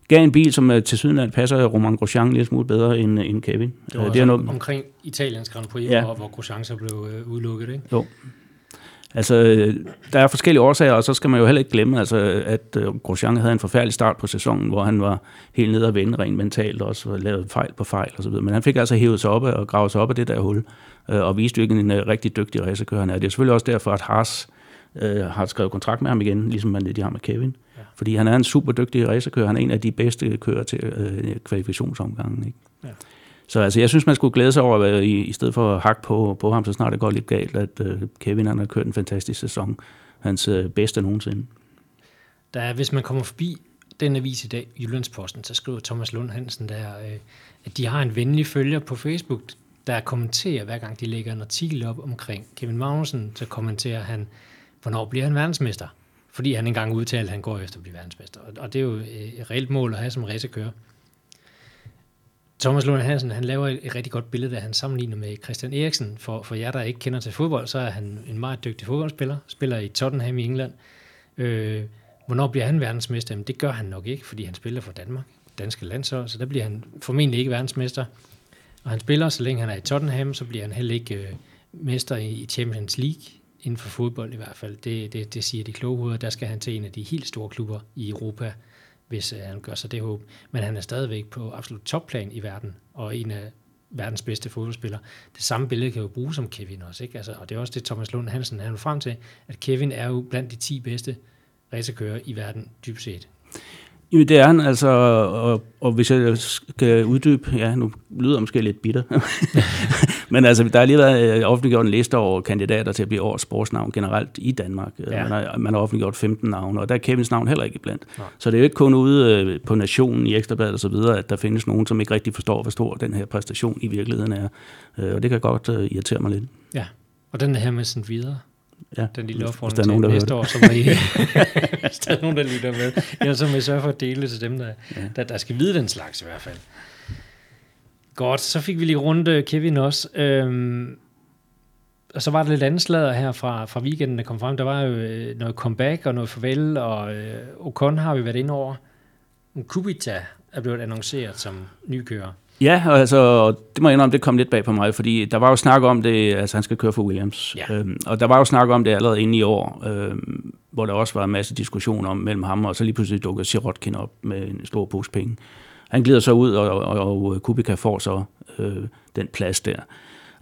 gav en bil, som uh, til sydenland passer Roman Grosjean lidt smule bedre end, end Kevin. Det, var det er noget... omkring Italiens Grand Prix, ja. hvor, hvor Grosjean så blev uh, udelukket, ikke? Jo. Altså, der er forskellige årsager, og så skal man jo heller ikke glemme, altså, at uh, Grosjean havde en forfærdelig start på sæsonen, hvor han var helt nede og vende rent mentalt, og også lavet fejl på fejl videre. Men han fik altså hævet sig op og gravet sig op af det der hul, uh, og viste jo ikke en uh, rigtig dygtig racerkører han er. Det er selvfølgelig også derfor, at Haas uh, har skrevet kontrakt med ham igen, ligesom man de har med Kevin. Fordi han er en super dygtig racerkører. Han er en af de bedste kører til øh, kvalifikationsomgangen. Ikke? Ja. Så altså, jeg synes, man skulle glæde sig over, at i, i stedet for at hakke på, på ham, så snart det går lidt galt, at øh, Kevin han har kørt en fantastisk sæson. Hans øh, bedste nogensinde. Der er, hvis man kommer forbi den avis i dag, Jyllandsposten, så skriver Thomas Lund Hansen der, øh, at de har en venlig følger på Facebook, der kommenterer, hver gang de lægger en artikel op omkring Kevin Magnussen, så kommenterer han, hvornår bliver han verdensmester? fordi han engang udtalte, at han går efter at blive verdensmester. Og det er jo øh, et reelt mål at have som racerkører. Thomas Lund Hansen, han laver et, rigtig godt billede, da han sammenligner med Christian Eriksen. For, for jer, der ikke kender til fodbold, så er han en meget dygtig fodboldspiller, spiller i Tottenham i England. Øh, hvornår bliver han verdensmester? Jamen, det gør han nok ikke, fordi han spiller for Danmark, danske landshold, så der bliver han formentlig ikke verdensmester. Og han spiller, så længe han er i Tottenham, så bliver han heller ikke øh, mester i Champions League inden for fodbold i hvert fald. Det, det, det siger de kloge hoveder. Der skal han til en af de helt store klubber i Europa, hvis uh, han gør sig det håb. Men han er stadigvæk på absolut topplan i verden, og en af verdens bedste fodboldspillere. Det samme billede kan jo bruges som Kevin også. Ikke? Altså, og det er også det, Thomas Lund Hansen er frem til, at Kevin er jo blandt de 10 bedste racerkører i verden, dybt set. Jamen det er han, altså, og, og hvis jeg skal uddybe, ja, nu lyder jeg måske lidt bitter, men altså, der er lige været øh, offentliggjort en liste over kandidater til at blive årets sportsnavn generelt i Danmark. Ja. Man, har, man har offentliggjort 15 navne, og der er Kevins navn heller ikke blandt. Ja. Så det er jo ikke kun ude øh, på nationen i Ekstrabladet og så videre, at der findes nogen, som ikke rigtig forstår, hvor stor den her præstation i virkeligheden er. Øh, og det kan godt irritere mig lidt. Ja, og den her med sådan videre ja, den lille opfordring til nogen, der næste år, som er I, hvis der er nogen, der lytter med. Jeg så vil sørge for at dele til dem, der, ja. der, der skal vide den slags i hvert fald. Godt, så fik vi lige rundt øh, Kevin også. Øhm, og så var der lidt andet slader her fra, fra weekenden, der kom frem. Der var jo øh, noget comeback og noget farvel, og øh, Ocon har vi været inde over. Kubica er blevet annonceret som ny kører. Ja, og altså, det må jeg indrømme, det kom lidt bag på mig, fordi der var jo snak om det, altså han skal køre for Williams. Ja. Øhm, og der var jo snak om det allerede inde i år, øhm, hvor der også var en masse diskussion om mellem ham, og så lige pludselig dukker Sirotkin op med en stor pose penge. Han glider så ud, og, og, og Kubica får så øh, den plads der.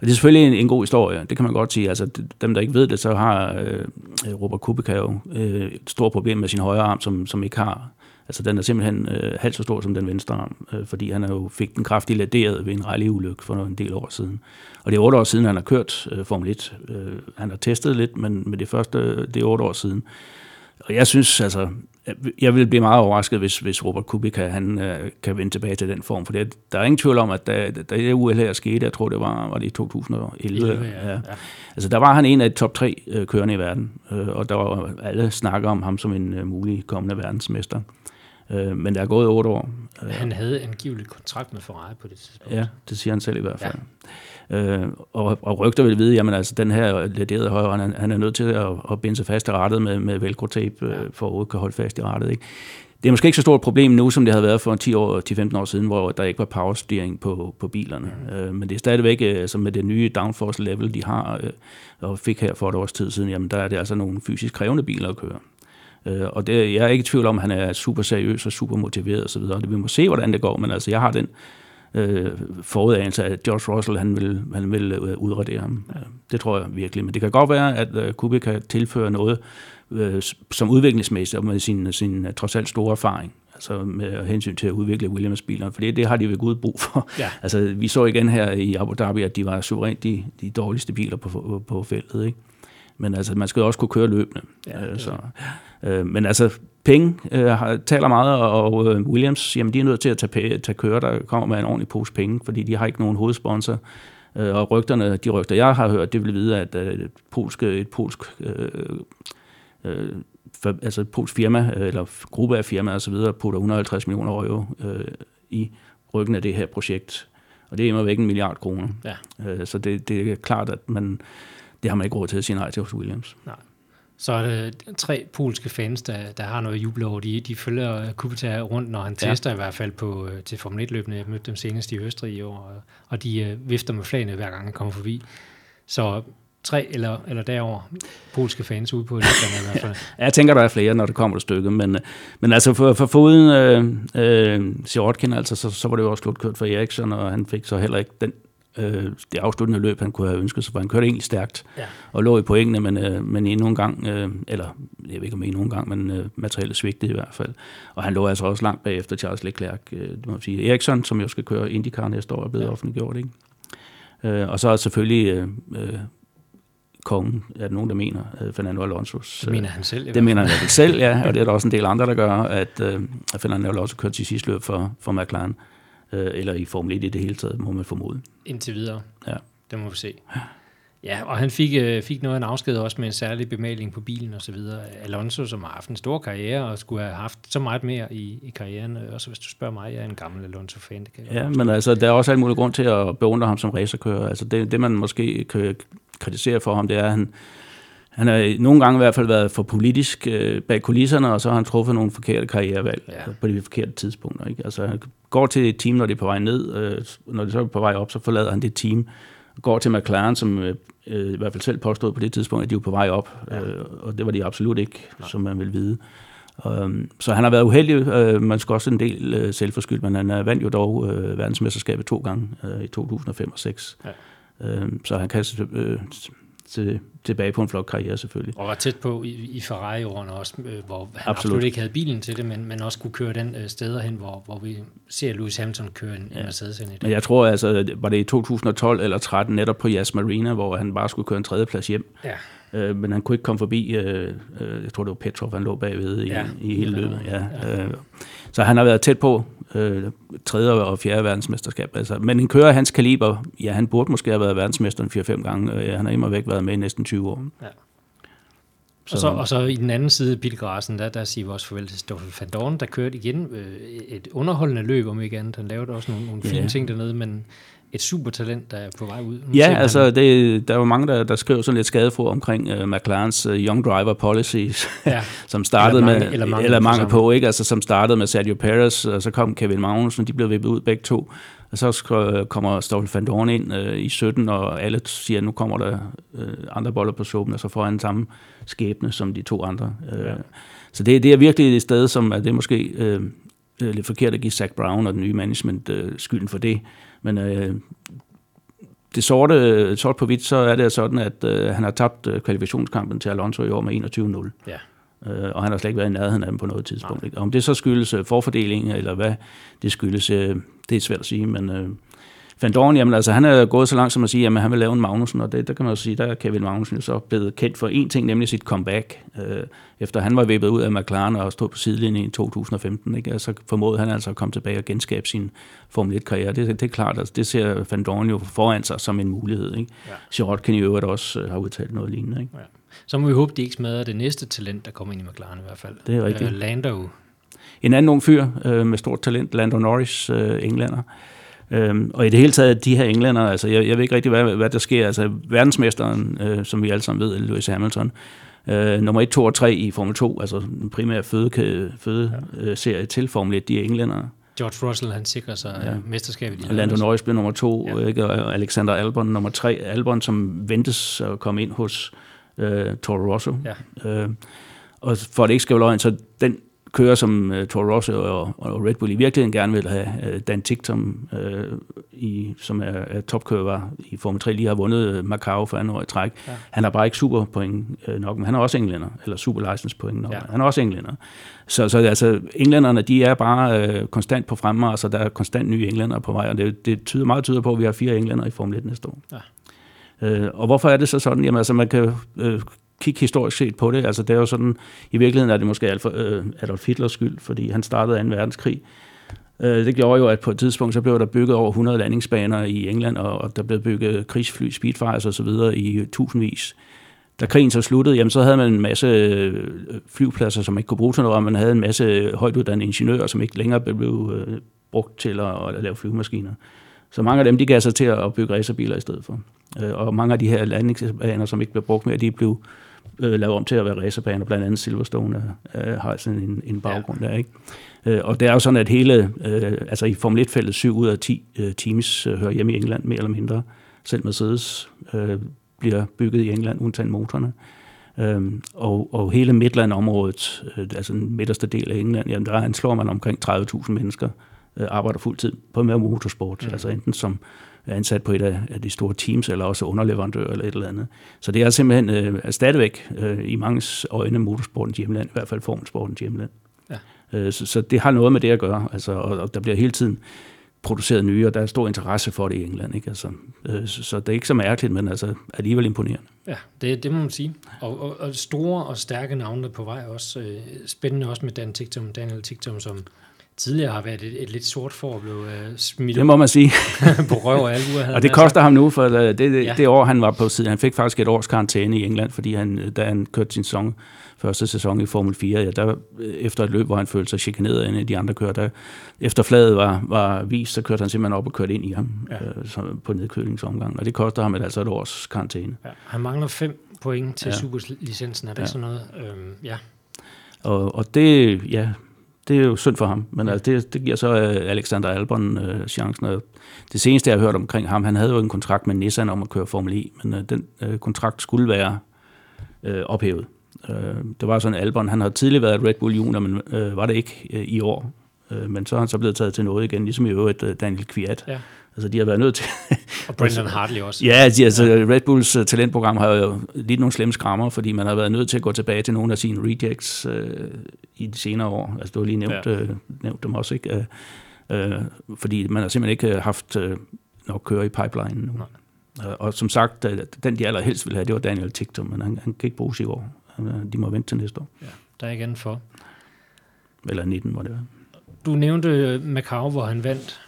Og det er selvfølgelig en, en god historie, det kan man godt sige. Altså, dem, der ikke ved det, så har øh, Robert Kubica jo øh, et stort problem med sin højre arm, som, som ikke har Altså den er simpelthen øh, halvt så stor som den venstre arm, øh, fordi han er jo fik den kraftigt laderet ved en rallyulykke for en del år siden. Og det er otte år siden, han har kørt øh, Formel 1. Øh, han har testet lidt, men med det første, det er otte år siden. Og jeg synes altså, jeg vil blive meget overrasket, hvis, hvis Robert Kubica han, øh, kan vende tilbage til den form, for det, der er ingen tvivl om, at da, da det uheld her skete, jeg tror det var, var det i 2011, 11, ja, ja. altså der var han en af de top tre øh, kørende i verden, øh, og der var alle snakker om ham som en øh, mulig kommende verdensmester. Øh, men der er gået otte år. Han havde angiveligt kontrakt med Ferrari på det tidspunkt. Ja, det siger han selv i hvert fald. Ja. Øh, og, og rygter vil vide, jamen altså den her lederede højre, han, han er nødt til at, at binde sig fast i rettet med, med velcro-tape, øh, for at kunne holde fast i rettet. Ikke? Det er måske ikke så stort problem nu, som det havde været for 10 år, 10-15 år siden, hvor der ikke var powersteering på, på bilerne. Mm. Øh, men det er stadigvæk, altså med det nye downforce level, de har, øh, og fik her for et års tid siden, jamen der er det altså nogle fysisk krævende biler at køre. Øh, og det, jeg er ikke i tvivl om, at han er super seriøs og super motiveret osv. Vi må se, hvordan det går, men altså, jeg har den øh, forudanelse, at George Russell han vil, han vil øh, udradere ham. Ja, det tror jeg virkelig. Men det kan godt være, at øh, Kubica kan tilføre noget øh, som udviklingsmæssigt med sin, sin uh, trods alt store erfaring altså med hensyn til at udvikle Williams-bilerne, for det, det har de ved Gud brug for. Ja. Altså, vi så igen her i Abu Dhabi, at de var suverænt de, de dårligste biler på, på feltet. Ikke? Men altså, man skal jo også kunne køre løbende. Ja, øh, så, øh, men altså, penge øh, taler meget, og øh, Williams, jamen de er nødt til at tage, tage køre, der kommer med en ordentlig pose penge, fordi de har ikke nogen hovedsponsor. Øh, og rygterne, de rygter, jeg har hørt, det vil vide, at øh, et, polsk, et polsk øh, øh, for, altså et polsk firma, eller gruppe af firmaer osv., putter 150 millioner euro øh, i ryggen af det her projekt. Og det er imod væk en milliard kroner. Ja. Øh, så det, det er klart, at man det har man ikke råd til at sige nej til hos Williams. Nej. Så er det tre polske fans, der, der har noget jubel over. De, de følger Kubica rundt, når han ja. tester i hvert fald på, øh, til Formel 1-løbene. Jeg mødte dem senest i Østrig i år, og de uh, vifter med flagene, hver gang han kommer forbi. Så tre eller, eller derover polske fans ude på listerne i hvert fald. ja, jeg tænker, der er flere, når det kommer til stykket, men, øh, men altså for, for foden øh, øh, Sjortkin, altså, så, så var det jo også slutkørt for Eriksson, og han fik så heller ikke den øh, det afsluttende løb, han kunne have ønsket sig, for han kørte egentlig stærkt ja. og lå i pointene, men, øh, men endnu en gang, øh, eller jeg ved ikke om endnu en gang, men øh, materielle svigtede i hvert fald. Og han lå altså også langt bagefter Charles Leclerc, øh, det må sige. Eriksson, som jo skal køre IndyCar næste år, er blevet ja. offentliggjort, ikke? Øh, og så er selvfølgelig øh, øh, kongen, er der nogen, der mener, øh, Fernando Alonso. Det mener han selv. Det mener han selv, ja, og det er der også en del andre, der gør, at, øh, Fernando Alonso kørte til sidste løb for, for McLaren øh, eller i Formel 1 i det hele taget, må man formode. Indtil videre. Ja. Det må vi se. Ja, og han fik, øh, fik noget af en afsked også med en særlig bemaling på bilen og så videre. Alonso, som har haft en stor karriere og skulle have haft så meget mere i, i karrieren. Øh, også hvis du spørger mig, jeg er en gammel Alonso-fan. Det kan ja, forstå. men altså, der er også alt mulig grund til at beundre ham som racerkører. Altså, det, det man måske kan kritisere for ham, det er, at han, han har nogle gange i hvert fald været for politisk øh, bag kulisserne, og så har han truffet nogle forkerte karrierevalg ja. på de forkerte tidspunkter. Ikke? Altså, han går til et team, når det er på vej ned. Øh, når det så er på vej op, så forlader han det team. Går til McLaren, som øh, øh, i hvert fald selv påstod på det tidspunkt, at de var på vej op. Ja. Øh, og det var de absolut ikke, Nej. som man vil vide. Um, så han har været uheldig. Uh, man skal også en del uh, selvforskyldt, men han vandt jo dog uh, verdensmesterskabet to gange uh, i 2005 og 2006. Ja. Uh, så han kan uh, til, tilbage på en flot karriere selvfølgelig. Og var tæt på i, i Ferrari-årene også, øh, hvor han absolut. absolut ikke havde bilen til det, men, men også kunne køre den øh, steder hen, hvor, hvor vi ser Lewis Hamilton køre en, ja. Mercedes ind i det. Men jeg tror altså, var det i 2012 eller 13 netop på Yas Marina, hvor han bare skulle køre en tredjeplads hjem. Ja. Øh, men han kunne ikke komme forbi, øh, øh, jeg tror det var Petrov, han lå bagved i, ja. i hele løbet. Ja. Ja. Øh, så han har været tæt på øh, tredje og fjerde verdensmesterskab. Altså, men en kører hans kaliber, ja, han burde måske have været verdensmester en 4-5 gange. Øh, han har immer væk været med i næsten 20 år. Ja. Så. Og, så, og så i den anden side af bilgrassen, der, der siger vi også farvel til Stoffel van Dorn, der kørte igen øh, et underholdende løb, om ikke andet. Han lavede også nogle, nogle fine ja. ting dernede, men et supertalent, der er på vej ud. Nu ja, altså det, der er jo mange, der, der skriver sådan lidt skadefro omkring uh, McLarens uh, Young Driver Policies, ja. som startede eller mange, med, eller mangel, eller mangel på, ikke? Altså, som startede med Sergio Perez, og så kom Kevin Magnussen, de blev vippet ud begge to. Og så kommer Stoffel van Dorn ind uh, i 17, og alle siger, at nu kommer der uh, andre boller på suppen, og så får han samme skæbne som de to andre. Uh, ja. Så det, det er virkelig et sted, som er det måske uh, lidt forkert at give Zach Brown og den nye management uh, skylden for det. Men øh, det sorte, sort på hvidt, så er det sådan, at øh, han har tabt øh, kvalifikationskampen til Alonso i år med 21-0. Ja. Øh, og han har slet ikke været i nærheden af dem på noget tidspunkt. Ikke? Om det så skyldes øh, forfordeling, eller hvad det skyldes, øh, det er svært at sige, men... Øh, Van Dorn, jamen altså, han er gået så langt som at sige, at han vil lave en Magnussen, og det, der kan man jo sige, der er Kevin Magnussen jo så blevet kendt for en ting, nemlig sit comeback. Øh, efter han var vippet ud af McLaren og stod på sidelinjen i 2015, ikke? så formåede han altså at komme tilbage og genskabe sin Formel 1-karriere. Det, det er klart, altså, det ser Van Dorn jo foran sig som en mulighed. Ikke? Ja. Kan i øvrigt også uh, have udtalt noget lignende. Ikke? Ja. Så må vi håbe, de ikke smadrer det næste talent, der kommer ind i McLaren i hvert fald. Det er rigtigt. Uh, Lando. En anden ung fyr uh, med stort talent, Lando Norris, uh, englænder. Øhm, og i det hele taget, de her englænder, altså jeg, jeg ved ikke rigtig, hvad, hvad der sker. Altså verdensmesteren, øh, som vi alle sammen ved, Lewis Hamilton, øh, nummer 1, 2 og 3 i Formel 2, altså den primære fødeserie føde, ja. øh, til Formel 1, de er englændere. George Russell, han sikrer sig ja. mesterskabet. Og Lando Norris blev nummer 2, ja. ikke? og Alexander Albon nummer 3. Albon, som ventes at komme ind hos øh, Toro Rosso. Ja. Øh, og for at det ikke skal være løgn, så den kører, som uh, Toro Rosso og, og Red Bull i virkeligheden gerne vil have. Uh, Dan Ticktum, uh, i, som er, er topkører i Formel 3, lige har vundet Macau for anden år i træk. Ja. Han har bare ikke superpoint uh, nok, men han er også englænder, eller super license point nok. Ja. Han er også englænder. Så, så altså, englænderne, de er bare uh, konstant på fremme, så der er konstant nye englænder på vej, og det, det tyder meget tyder på, at vi har fire englænder i Formel 1 næste år. Ja. Uh, og hvorfor er det så sådan? Jamen altså, man kan uh, kigge historisk set på det. Altså det er jo sådan, i virkeligheden er det måske øh, Adolf Hitlers skyld, fordi han startede 2. verdenskrig. Øh, det gjorde jo, at på et tidspunkt, så blev der bygget over 100 landingsbaner i England, og der blev bygget krigsfly, speedfires og så videre i tusindvis. Da krigen så sluttede, jamen, så havde man en masse øh, flyvepladser, som ikke kunne bruge til noget, og man havde en masse højtuddannede ingeniører, som ikke længere blev øh, brugt til at, at lave flyvemaskiner. Så mange af dem, de gav sig til at bygge racerbiler i stedet for. Øh, og mange af de her landingsbaner, som ikke blev brugt mere, de blev øh, lavet om til at være racerbaner, blandt andet Silverstone øh, har sådan en, en baggrund ja. der, ikke? Øh, og det er jo sådan, at hele, øh, altså i Formel 1-feltet, 7 ud af 10 øh, teams øh, hører hjemme i England, mere eller mindre. Selv Mercedes øh, bliver bygget i England, undtagen motorerne. Øhm, og, og hele Midland-området, øh, altså den midterste del af England, jamen der anslår man omkring 30.000 mennesker, øh, arbejder fuldtid på med motorsport, mm. altså enten som ansat på et af de store teams, eller også underleverandør eller et eller andet. Så det er simpelthen øh, er stadigvæk øh, i mange øjne motorsportens hjemland, i hvert fald formsportens hjemland. Ja. Øh, så, så det har noget med det at gøre, altså, og, og der bliver hele tiden produceret nye, og der er stor interesse for det i England. Ikke? Altså, øh, så, så det er ikke så mærkeligt, men altså alligevel imponerende. Ja, det, det må man sige. Og, og, og store og stærke navne på vej også. Øh, spændende også med Dan Tictum, Daniel Tictum, som tidligere har været et, et lidt sort for at blive uh, smidt Det må man sige. på røv og albuer. og det koster ham nu, for øh, det, det, ja. det år, han var på siden. Han fik faktisk et års karantæne i England, fordi han, da han kørte sin sæson, første sæson i Formel 4, ja, der, efter et løb, hvor han følte sig chikaneret af en af de andre kører, der, efter fladet var, var vist, så kørte han simpelthen op og kørte ind i ham ja. øh, så, på nedkølingsomgangen. Og det koster ham et, altså et års karantæne. Ja, han mangler fem point til ja. superlicensen, er det ja. sådan noget? Øhm, ja. Og, og det, ja, det er jo synd for ham, men altså, det, det giver så uh, Alexander Albon uh, chancen. Og det seneste, jeg har hørt omkring ham, han havde jo en kontrakt med Nissan om at køre Formel E, men uh, den uh, kontrakt skulle være uh, ophævet. Uh, det var sådan, Albon, han har tidligere været Red Bull Junior, men uh, var det ikke uh, i år. Uh, men så er han så blevet taget til noget igen, ligesom i øvrigt uh, Daniel Kviat. Ja Altså, de har været nødt til... og Brendan Hartley også. Ja, de, altså, Red Bulls uh, talentprogram har jo lidt nogle slemme skrammer, fordi man har været nødt til at gå tilbage til nogle af sine rejects uh, i de senere år. Altså, du har lige nævnt, ja. uh, nævnt dem også, ikke? Uh, uh, fordi man har simpelthen ikke haft uh, nok køre i pipeline nu. Uh, og som sagt, den de allerhelst ville have, det var Daniel Tictum, men han, han kan ikke bruges i år. Uh, de må vente til næste år. Ja, der er igen for. Eller 19, hvor det var. Du nævnte Macau, hvor han vandt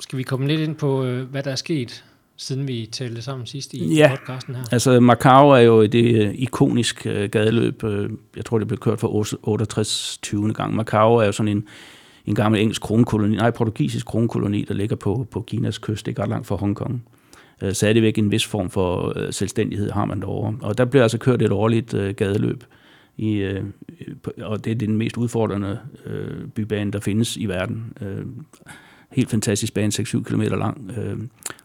skal vi komme lidt ind på, øh, hvad der er sket, siden vi talte sammen sidst i ja. podcasten her? altså Macau er jo det uh, ikonisk uh, gadeløb. Jeg tror, det blev kørt for 68. 20. gang. Macau er jo sådan en, en gammel engelsk kronkoloni, nej, portugisisk kronkoloni, der ligger på, på Kinas kyst, ikke ret langt fra Hongkong. Så er det væk en vis form for selvstændighed, har man derovre. Og der bliver altså kørt et årligt gadeløb. I, og det er den mest udfordrende bybane, der findes i verden. Helt fantastisk bane, 6-7 km lang. Øh,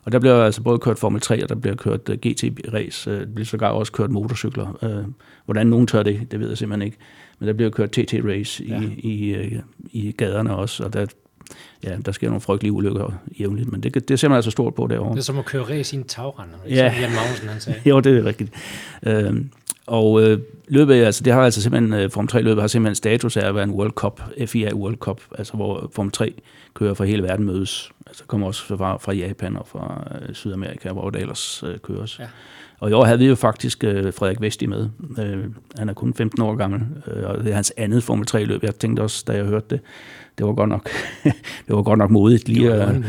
og der bliver altså både kørt Formel 3, og der bliver kørt uh, øh, GT-race. Uh, der bliver sågar også kørt motorcykler. Uh, hvordan nogen tør det, det ved jeg simpelthen ikke. Men der bliver kørt TT-race ja. i, i, uh, i gaderne også, og der, ja, der sker nogle frygtelige ulykker jævnligt, men det, det ser man altså stort på derovre. Det er som at køre race i en tagrende, ja. som Jan Magnussen han sagde. jo, det er rigtigt. Uh, og uh, løbet, altså det har altså simpelthen, øh, Form 3 løbet har simpelthen status af at være en World Cup, FIA World Cup, altså hvor Form 3 kører fra hele verden mødes. Altså kommer også fra, fra Japan og fra øh, Sydamerika, hvor det ellers øh, køres. Ja. Og i år havde vi jo faktisk øh, Frederik Vesti med. Øh, han er kun 15 år gammel, øh, og det er hans andet Formel 3-løb. Jeg tænkte også, da jeg hørte det, det var godt nok, det var godt nok modigt. Lige, det var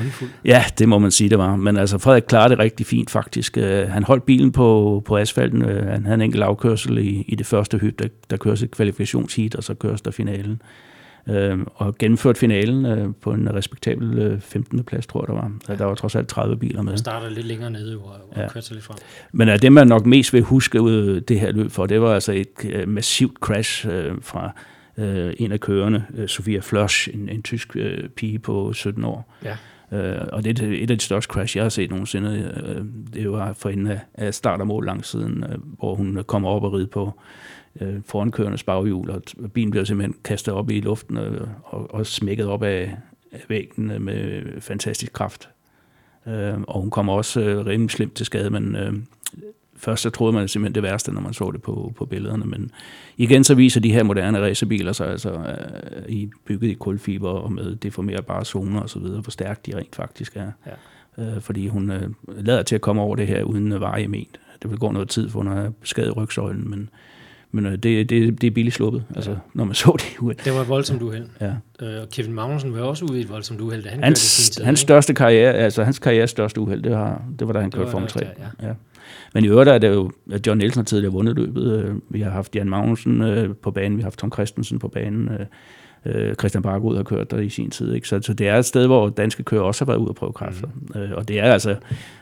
ja, det må man sige, det var. Men altså, Frederik klarede det rigtig fint faktisk. Øh, han holdt bilen på, på asfalten. Øh, han havde en enkelt afkørsel i, i det første hyt, der, der køres et kvalifikationsheat, og så køres der finalen øh, og gennemført finalen på en respektabel øh, 15. plads, tror jeg, der var. Ja. Der var trods alt 30 biler med. Man starter lidt længere nede og, og ja. kører lidt frem. Men det, man nok mest vil huske ud det her løb for, det var altså et massivt crash fra øh, en af kørerne, øh, Sofia Fløsch, en, en tysk øh, pige på 17 år. Ja. Øh, og det er et af de største crash, jeg har set nogensinde. Øh, det var for en af, start og mål langs siden, øh, hvor hun kommer op og ride på øh, forankørende baghjul, og bilen bliver simpelthen kastet op i luften og, og, og smækket op af, af væggen med fantastisk kraft. Øh, og hun kommer også øh, rimelig slemt til skade, men øh, først så troede man simpelthen det værste, når man så det på, på billederne, men igen så viser de her moderne racerbiler sig altså øh, i bygget i kulfiber og med deformerbare zoner og så videre, hvor stærkt de rent faktisk er. Ja. Øh, fordi hun øh, lader til at komme over det her uden varige men. Det vil gå noget tid, for hun har skadet rygsøjlen, men men øh, det, det, det er billigt sluppet, altså, ja. når man så det uheld. Det var et voldsomt uheld. Ja. Øh, og Kevin Magnussen var også ude i et voldsomt uheld, da han hans, kørte sin tid. Hans ikke? største karriere, altså hans karriere største uheld, det, var, det var da han kørte Formel 3. Ja. Ja. Men i øvrigt er det jo, at John Nielsen har tidligere vundet løbet. Øh, vi har haft Jan Magnussen øh, på banen, vi har haft Tom Christensen på banen. Øh, Christian Bargod har kørt der i sin tid. Ikke? Så, så det er et sted, hvor danske kører også har været ude at prøve kræfter. Mm. Og det er altså,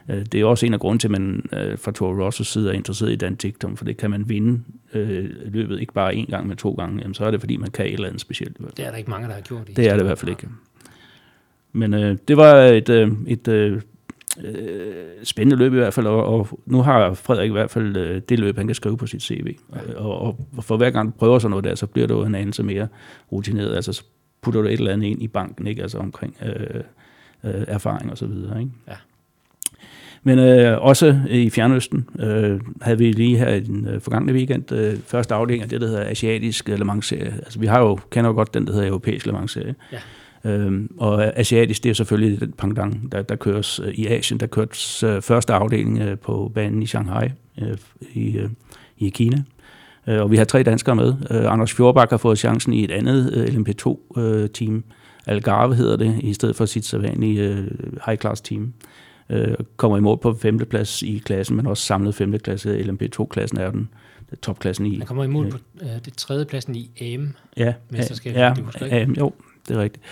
det er også en af grunden til, at man fra Toro Rossos side er interesseret i Dan Dictum, for det kan man vinde løbet ikke bare én gang, men to gange, jamen, så er det, fordi man kan et eller andet specielt. Det er der ikke mange, der har gjort. I det er det i hvert fald ikke. Men øh, det var et, øh, et øh, øh, spændende løb i hvert fald, og, og nu har Frederik i hvert fald øh, det løb, han kan skrive på sit CV. Ja. Og, og for hver gang du prøver sådan noget der, så bliver du en anelse mere rutineret. Altså, så putter du et eller andet ind i banken, ikke? Altså omkring øh, øh, erfaring og så videre, ikke? Ja. Men øh, også i Fjernøsten øh, havde vi lige her i den øh, forgangne weekend øh, første afdeling af det, der hedder Asiatisk Le Mans-serie. Altså vi har jo, kender jo godt den, der hedder Europæisk Le Mans-serie. Ja. Øhm, og asiatisk, det er selvfølgelig den pangdang, der, der køres øh, i Asien. Der køres øh, første afdeling øh, på banen i Shanghai øh, i, øh, i Kina. Øh, og vi har tre danskere med. Øh, Anders Fjordbak har fået chancen i et andet øh, LMP2-team. Øh, Algarve hedder det, i stedet for sit sædvanlige øh, high-class-team. Øh, kommer i mål på femteplads i klassen, men også samlet femteklasse. LMP2-klassen er den topklassen i. Han kommer i mål på øh, det tredje pladsen i AM. Ja, ja, ja, jo, det er rigtigt.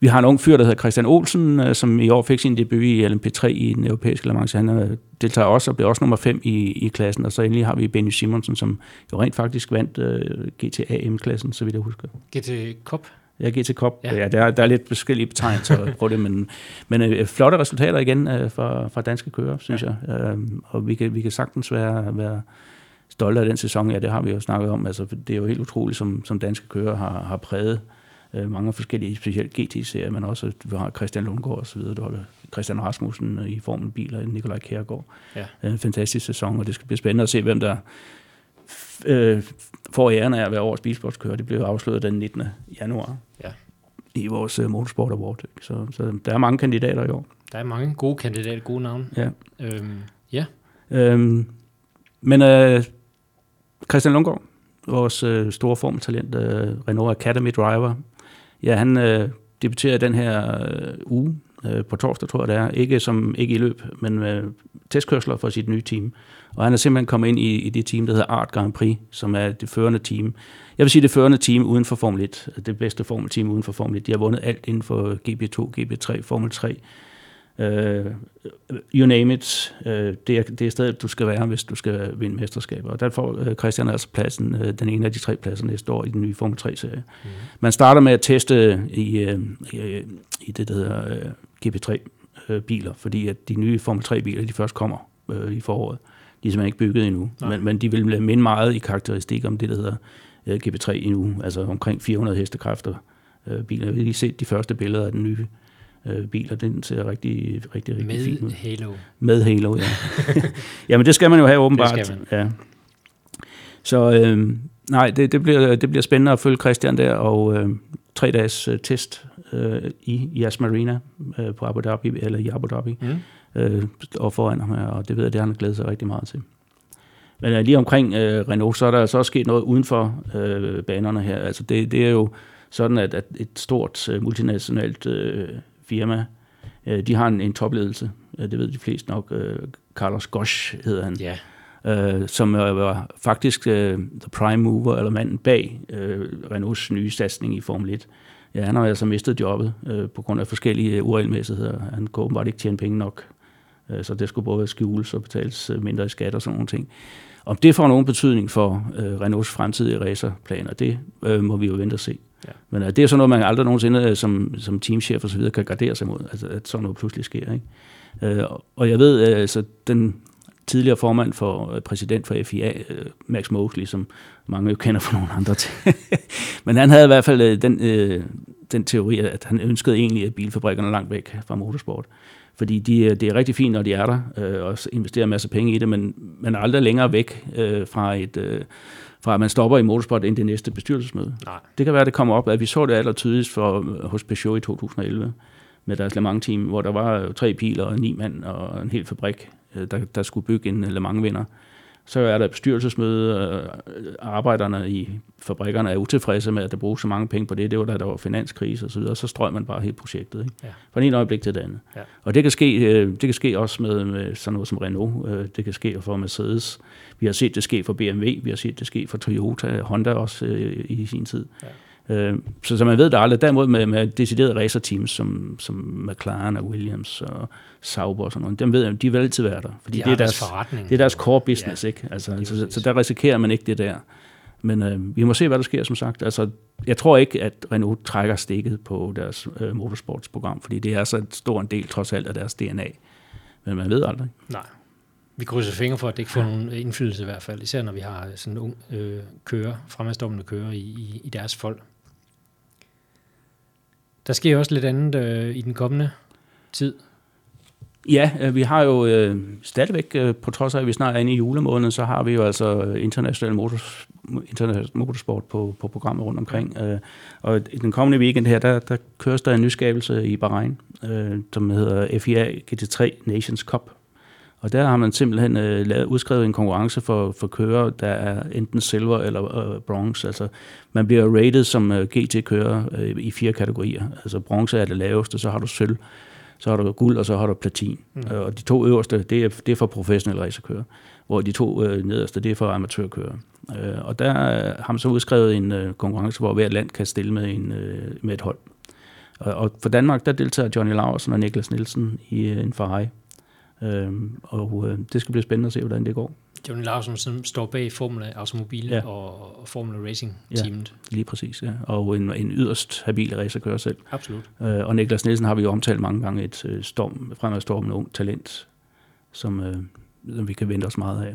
Vi har en ung fyr, der hedder Christian Olsen, øh, som i år fik sin debut i LMP3 i den europæiske Le Mans. Han øh, deltager også og bliver også nummer 5 i, i klassen. Og så endelig har vi Benny Simonsen, som jo rent faktisk vandt uh, øh, GTAM-klassen, så vidt jeg husker. GT Cup? Ja, GT Cup. Ja, ja der, er, der er lidt forskellige betegnelser på det, men, men uh, flotte resultater igen uh, fra, fra danske kører, synes ja. jeg. Uh, og vi kan, vi kan sagtens være, være stolte af den sæson. Ja, det har vi jo snakket om. Altså, det er jo helt utroligt, som, som danske kører har, har præget øh, mange forskellige, specielt GT-serier, men også du har Christian Lundgaard og så videre, du har Christian Rasmussen i formen biler, Nikolaj Kjærgaard. Ja. En fantastisk sæson, og det skal blive spændende at se, hvem der øh, får æren af at være årets bilsportskører. Det blev afsløret den 19. januar ja. i vores uh, Motorsport Award. Så, så der er mange kandidater i år. Der er mange gode kandidater, gode navne. Ja. Øhm, ja. Øhm, men øh, Christian Lundgaard, vores øh, store formtalent, øh, Renault Academy Driver, Ja, han øh, debuterer den her øh, uge øh, på torsdag, tror jeg det er. Ikke, som, ikke i løb, men øh, testkørsler for sit nye team. Og han er simpelthen kommet ind i, i det team, der hedder Art Grand Prix, som er det førende team. Jeg vil sige det førende team uden for Formel 1. Det bedste Formel team uden for Formel 1. De har vundet alt inden for GP2, GP3, Formel 3 Uh, you name it. Uh, det, er, det er stedet, du skal være, hvis du skal vinde mesterskaber. Og der får uh, Christian altså pladsen, uh, den ene af de tre pladser næste år i den nye Formel 3-serie. Mm. Man starter med at teste i, uh, i, i det, der hedder uh, GP3-biler, uh, fordi at de nye Formel 3-biler, de først kommer uh, i foråret. De er simpelthen ikke bygget endnu, men, men de vil minde meget i karakteristik om det, der hedder uh, GP3 endnu, altså omkring 400 hestekræfter uh, biler. Vi har lige set de første billeder af den nye øh, biler. Den ser rigtig, rigtig, rigtig Med fint ud. Med Halo. Med Halo, ja. Jamen det skal man jo have åbenbart. Det skal man. Ja. Så øh, Nej, det, det, bliver, det bliver spændende at følge Christian der, og øh, tre dages øh, test øh, i Yas Marina øh, på Abu Dhabi, eller i Abu Dhabi, mm. øh, og foran ham her, og det ved jeg, det har han glædet sig rigtig meget til. Men øh, lige omkring øh, Renault, så er der altså også sket noget uden for øh, banerne her. Altså det, det er jo sådan, at, at et stort øh, multinationalt øh, firma, øh, de har en, en topledelse, øh, det ved de fleste nok, øh, Carlos Gosch hedder han. Ja. Øh, som var faktisk øh, the prime mover, eller manden bag øh, Renaults nye satsning i Formel 1. Ja, han har altså mistet jobbet øh, på grund af forskellige uregelmæssigheder. Han kunne åbenbart ikke tjene penge nok, øh, så det skulle både skjules og betales mindre i skat og sådan nogle ting. Om det får nogen betydning for øh, Renaults fremtidige racerplaner, det øh, må vi jo vente og se. Ja. Men øh, det er sådan noget, man aldrig nogensinde øh, som, som teamchef og så videre kan gardere sig mod, altså, at sådan noget pludselig sker. Ikke? Øh, og jeg ved, øh, altså den tidligere formand for øh, præsident for FIA, øh, Max Mosley, som mange jo kender fra nogle andre ting. Men han havde i hvert fald den, øh, den teori, at han ønskede egentlig, at bilfabrikkerne langt væk fra motorsport. Fordi de, det er rigtig fint, når de er der, øh, og investerer masser af penge i det, men man er aldrig længere væk øh, fra et... Øh, fra at man stopper i motorsport ind det næste bestyrelsesmøde. Nej. Det kan være, at det kommer op, at vi så det aller tydeligst for, hos Peugeot i 2011, med deres Le Mans-team, hvor der var tre piler og ni mand og en hel fabrik, der, der skulle bygge en Le Mans-vinder. Så er der bestyrelsesmøde, øh, arbejderne i fabrikkerne er utilfredse med, at der bruges så mange penge på det. Det var da der var finanskrise og så videre, så strøg man bare helt projektet. Ikke? Ja. Fra en øjeblik til det andet. Ja. Og det kan, ske, øh, det kan ske også med, med sådan noget som Renault. Øh, det kan ske for Mercedes. Vi har set det ske for BMW. Vi har set det ske for Toyota, Honda også i sin tid. Ja. Øh, så, så man ved det aldrig. Derimod med, med deciderede racerteams, som, som McLaren og Williams og Sauber og sådan noget, dem ved jeg, de vil altid være der. Fordi de det, er deres, forretning. det er deres core business, ja, ikke? Altså, så, så, så der risikerer man ikke det der. Men øh, vi må se, hvad der sker, som sagt. Altså, jeg tror ikke, at Renault trækker stikket på deres øh, motorsportsprogram, fordi det er så en stor en del, trods alt, af deres DNA. Men man ved aldrig. Nej. Vi krydser fingre for, at det ikke får nogen indflydelse i hvert fald, især når vi har sådan ung øh, kører, fremadstormende kører i, i, i deres folk. Der sker også lidt andet øh, i den kommende tid. Ja, øh, vi har jo øh, stadigvæk, øh, på trods af at vi snart er inde i julemåneden, så har vi jo altså international, motors, international motorsport på, på programmet rundt omkring. Øh, og i den kommende weekend her, der, der køres der en nyskabelse i Bahrain, øh, som hedder FIA GT3 Nations Cup, og der har man simpelthen øh, lavet, udskrevet en konkurrence for, for kører, der er enten silver eller øh, bronze. Altså, man bliver rated som øh, GT-kører øh, i fire kategorier. Altså bronze er det laveste, så har du sølv, så har du guld, og så har du platin. Mm. Øh, og de to øverste, det er, det er for professionelle racerkører, hvor de to øh, nederste, det er for amatørkører. Øh, og der øh, har man så udskrevet en øh, konkurrence, hvor hvert land kan stille med, en, øh, med et hold. Og, og for Danmark, der deltager Johnny Laursen og Niklas Nielsen i øh, en Ferrari. Øhm, og øh, det skal blive spændende at se, hvordan det går. Johnny Larsen, som står bag Formula Automobil ja. og, og Formula Racing teamet. Ja, lige præcis, ja. Og en, en yderst habil racerkører selv. Absolut. Øh, og Niklas Nielsen har vi jo omtalt mange gange, et øh, storm, fremadstormende ung talent, som, øh, som vi kan vente os meget af.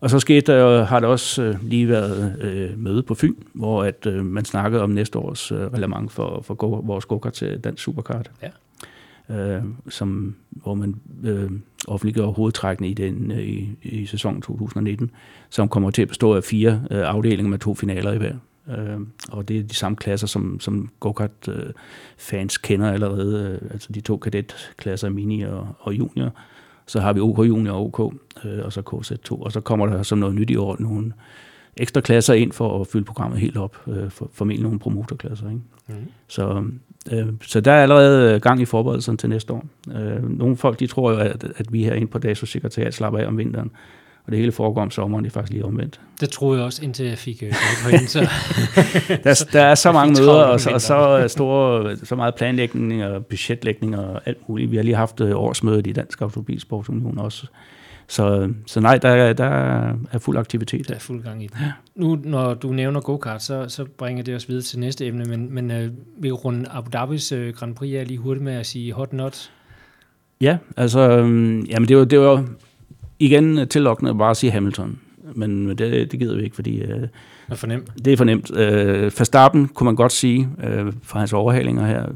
Og så skete der, har der også øh, lige været øh, møde på Fyn, hvor at, øh, man snakkede om næste års øh, relevant for, for go, vores go til Dansk Superkart. Ja øh, som, hvor man øh, offentliggør hovedtrækkene i, den, øh, i, i sæsonen 2019, som kommer til at bestå af fire øh, afdelinger med to finaler i hver. Øh, og det er de samme klasser, som, som go-kart-fans øh, kender allerede, øh, altså de to kadetklasser, mini og, og junior. Så har vi OK Junior og OK, øh, og så KZ2, og så kommer der som noget nyt i år nogle ekstra klasser ind for at fylde programmet helt op, øh, for, formentlig nogle promotorklasser. Ikke? Mm. Så Øh, så der er allerede gang i forberedelserne til næste år. Øh, nogle folk de tror jo, at, at vi herinde på DASO sekretariat slapper af om vinteren, og det hele foregår om sommeren, det er faktisk lige omvendt. Det troede jeg også, indtil jeg fik øh, hende, så... der, der er så mange møder, og så, og så, store, så meget planlægning og budgetlægning og alt muligt. Vi har lige haft årsmødet i Dansk Automobilsportsunion også, så, så nej, der, der er fuld aktivitet. Der er fuld gang i det. Ja. Nu, når du nævner go-kart, så, så bringer det os videre til næste emne, men, men øh, vi runde Abu Dhabis øh, Grand Prix er lige hurtigt med at sige hot not. Ja, altså, øh, jamen det var, det var igen tillokkende bare at sige Hamilton, men det, det gider vi ikke, fordi... Øh, det er for nemt. Det er for nemt. Øh, Verstappen kunne man godt sige, øh, fra hans overhalinger her,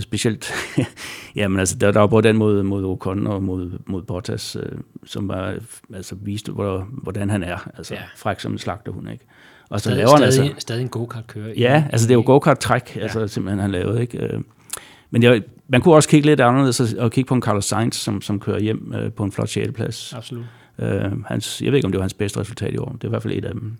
specielt, jamen altså, der, der var både den mod, mod Ocon og mod, mod Bottas, øh, som var, altså viste, hvor, hvordan han er, altså ja. fræk som en slagterhund, ikke? Og så stadig, laver han stadig, altså... stadig en go-kart kører. Ja, altså det er jo go-kart-træk, altså ja. simpelthen han lavede, ikke? Øh, Men jeg, man kunne også kigge lidt anderledes og- og kigge på en Carlos Sainz, som, som kører hjem øh, på en flot 6. plads. Absolut. Øh, hans, jeg ved ikke, om det var hans bedste resultat i år. Det er i hvert fald et af dem.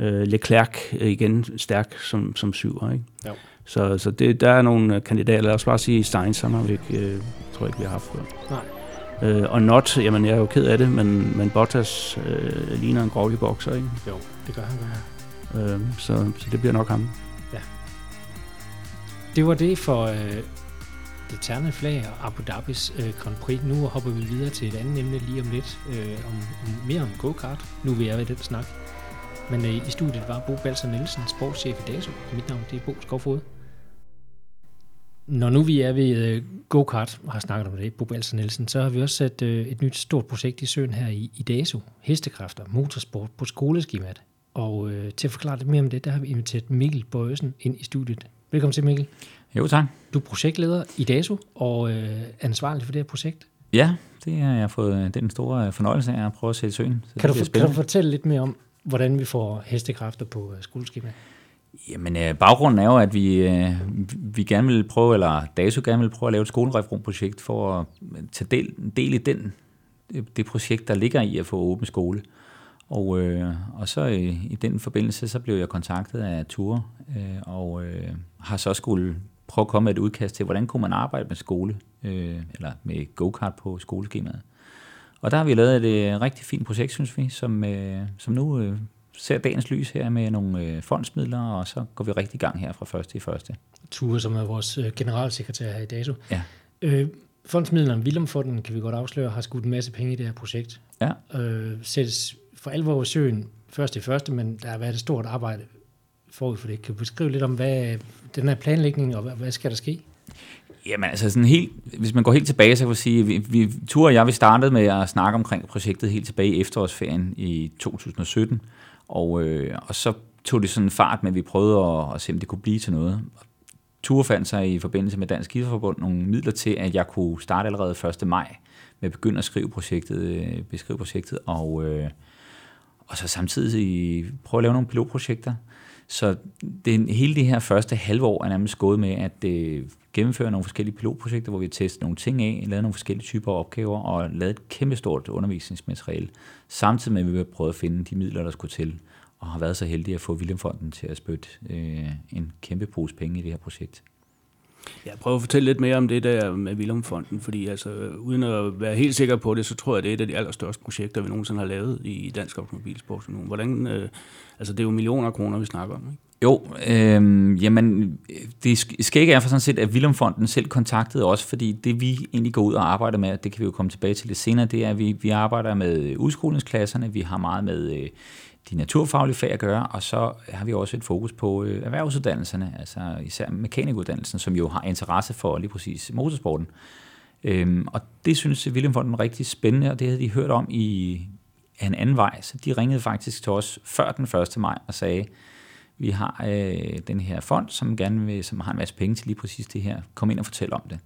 Øh, Leclerc øh, igen stærk som, som syver, ikke? Jo. Så, så det, der er nogle øh, kandidater. Lad os bare sige, Stein, som har vi ikke, øh, tror jeg ikke, vi har haft før. Nej. Øh, og Not, jamen jeg er jo ked af det, men, men Bottas øh, ligner en grovlig bokser, ikke? Jo, det gør han godt. Øh, så, så det bliver nok ham. Det var det for øh, det terne flag og Abu Dhabis øh, Grand Prix. Nu hopper vi videre til et andet emne lige om lidt. Øh, om, om, mere om go-kart. Nu vil jeg ved den snak. Men øh, i studiet var Bo Balser Nielsen, sportschef i DASO. Mit navn det er Bo Skovfod. Når nu vi er ved øh, go-kart og har snakket om det, Bo Balser Nielsen, så har vi også sat øh, et nyt stort projekt i søen her i, i DASO. Hestekræfter, motorsport på skoleskemaet. Og øh, til at forklare lidt mere om det, der har vi inviteret Mikkel Bøjsen ind i studiet. Velkommen til, Mikkel. Jo, tak. Du er projektleder i DASO og øh, ansvarlig for det her projekt. Ja, det har jeg fået den store fornøjelse af at prøve at sætte søen. Så Kan du, for, kan du fortælle lidt mere om, hvordan vi får hestekræfter på øh, skoleskema? Jamen, øh, baggrunden er jo, at vi, øh, vi gerne vil prøve, eller DASU gerne vil prøve at lave et skolereformprojekt for at øh, tage del, del i den, øh, det projekt, der ligger i at få åben skole. Og, øh, og så i, i den forbindelse, så blev jeg kontaktet af Ture, øh, og øh, har så skulle prøve at komme med et udkast til, hvordan kunne man arbejde med skole, øh, eller med go-kart på skoleskemaet. Og der har vi lavet et øh, rigtig fint projekt, synes vi, som, øh, som nu øh, ser dagens lys her med nogle øh, fondsmidler, og så går vi rigtig i gang her fra første i første. Ture, som er vores øh, generalsekretær her i DASO. Ja. Øh, fondsmidlerne, Willem Fonden, kan vi godt afsløre, har skudt en masse penge i det her projekt. Ja. Øh, sættes for alvor i søen først i første, men der har været et stort arbejde forud for det. Kan du beskrive lidt om, hvad den her planlægning, og hvad, hvad skal der ske? Jamen altså sådan helt, hvis man går helt tilbage, så kan man sige, at vi, vi, Ture og jeg, vi startede med at snakke omkring projektet helt tilbage i efterårsferien i 2017, og, øh, og så tog det sådan fart med, at vi prøvede at, at se, om det kunne blive til noget. Ture fandt sig i forbindelse med Dansk Idrætsforbund nogle midler til, at jeg kunne starte allerede 1. maj med at begynde at skrive projektet, øh, beskrive projektet, og, øh, og så samtidig prøve at lave nogle pilotprojekter. Så den, hele det her første halve år er nærmest gået med at øh, gennemføre nogle forskellige pilotprojekter, hvor vi har testet nogle ting af, lavet nogle forskellige typer opgaver og lavet et kæmpestort undervisningsmateriale, samtidig med at vi har prøvet at finde de midler, der skulle til, og har været så heldige at få Williamfonden til at spytte øh, en kæmpe pose penge i det her projekt. Jeg prøver at fortælle lidt mere om det der med Vilumfonden, fordi altså, uden at være helt sikker på det, så tror jeg, det er et af de allerstørste projekter, vi nogensinde har lavet i Dansk Automobilsport. Hvordan, øh, altså det er jo millioner af kroner, vi snakker om, ikke? Jo, øh, jamen, det skægge er for sådan set, at Vilumfonden selv kontaktede os, fordi det vi egentlig går ud og arbejder med, det kan vi jo komme tilbage til lidt senere, det er, at vi, vi arbejder med udskolingsklasserne, vi har meget med øh, de naturfaglige fag at gøre, og så har vi også et fokus på øh, erhvervsuddannelserne, altså især mekanikuddannelsen, som jo har interesse for lige præcis motorsporten. Øhm, og det synes William Fonden rigtig spændende, og det havde de hørt om i en anden vej, så de ringede faktisk til os før den 1. maj og sagde, vi har øh, den her fond, som gerne vil, som har en masse penge til lige præcis det her. Kom ind og fortæl om det.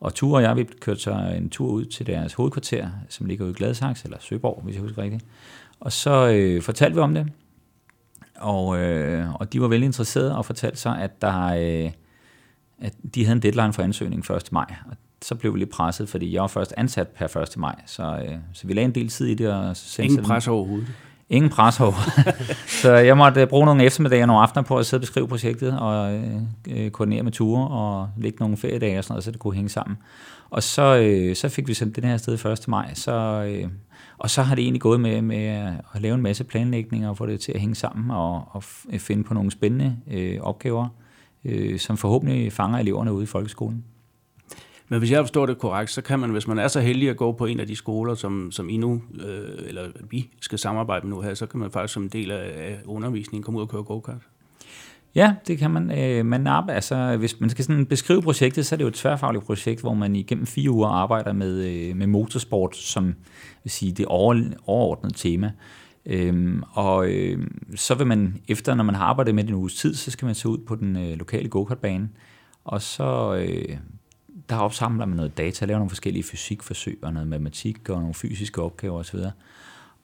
Og Ture og jeg, vi kørte så en tur ud til deres hovedkvarter, som ligger ude i Gladsaxe, eller Søborg, hvis jeg husker rigtigt. Og så øh, fortalte vi om det, og, øh, og de var veldig interesserede og fortalte så, at, der, øh, at de havde en deadline for ansøgning 1. maj. Og så blev vi lidt presset, fordi jeg var først ansat per 1. maj, så, øh, så vi lagde en del tid i det. Og så Ingen pres overhovedet. Ingen pres over. så jeg måtte bruge nogle eftermiddage og nogle aftener på at sidde og beskrive projektet og øh, koordinere med ture og lægge nogle feriedage og sådan noget, så det kunne hænge sammen. Og så, øh, så fik vi sendt den her sted 1. maj, så, øh, og så har det egentlig gået med, med at lave en masse planlægninger og få det til at hænge sammen og, og øh, finde på nogle spændende øh, opgaver, øh, som forhåbentlig fanger eleverne ude i folkeskolen. Men hvis jeg forstår det korrekt, så kan man, hvis man er så heldig at gå på en af de skoler, som, som I nu, øh, eller vi skal samarbejde med nu her, så kan man faktisk som en del af undervisningen komme ud og køre go-kart. Ja, det kan man. Øh, man arbejder, altså, hvis man skal sådan beskrive projektet, så er det jo et tværfagligt projekt, hvor man igennem fire uger arbejder med, øh, med motorsport som vil sige, det overordnede tema. Øhm, og øh, så vil man, efter når man har arbejdet med det en uges tid, så skal man se ud på den øh, lokale go-kartbane, og så øh, der opsamler man noget data, laver nogle forskellige fysikforsøg og noget matematik og nogle fysiske opgaver osv.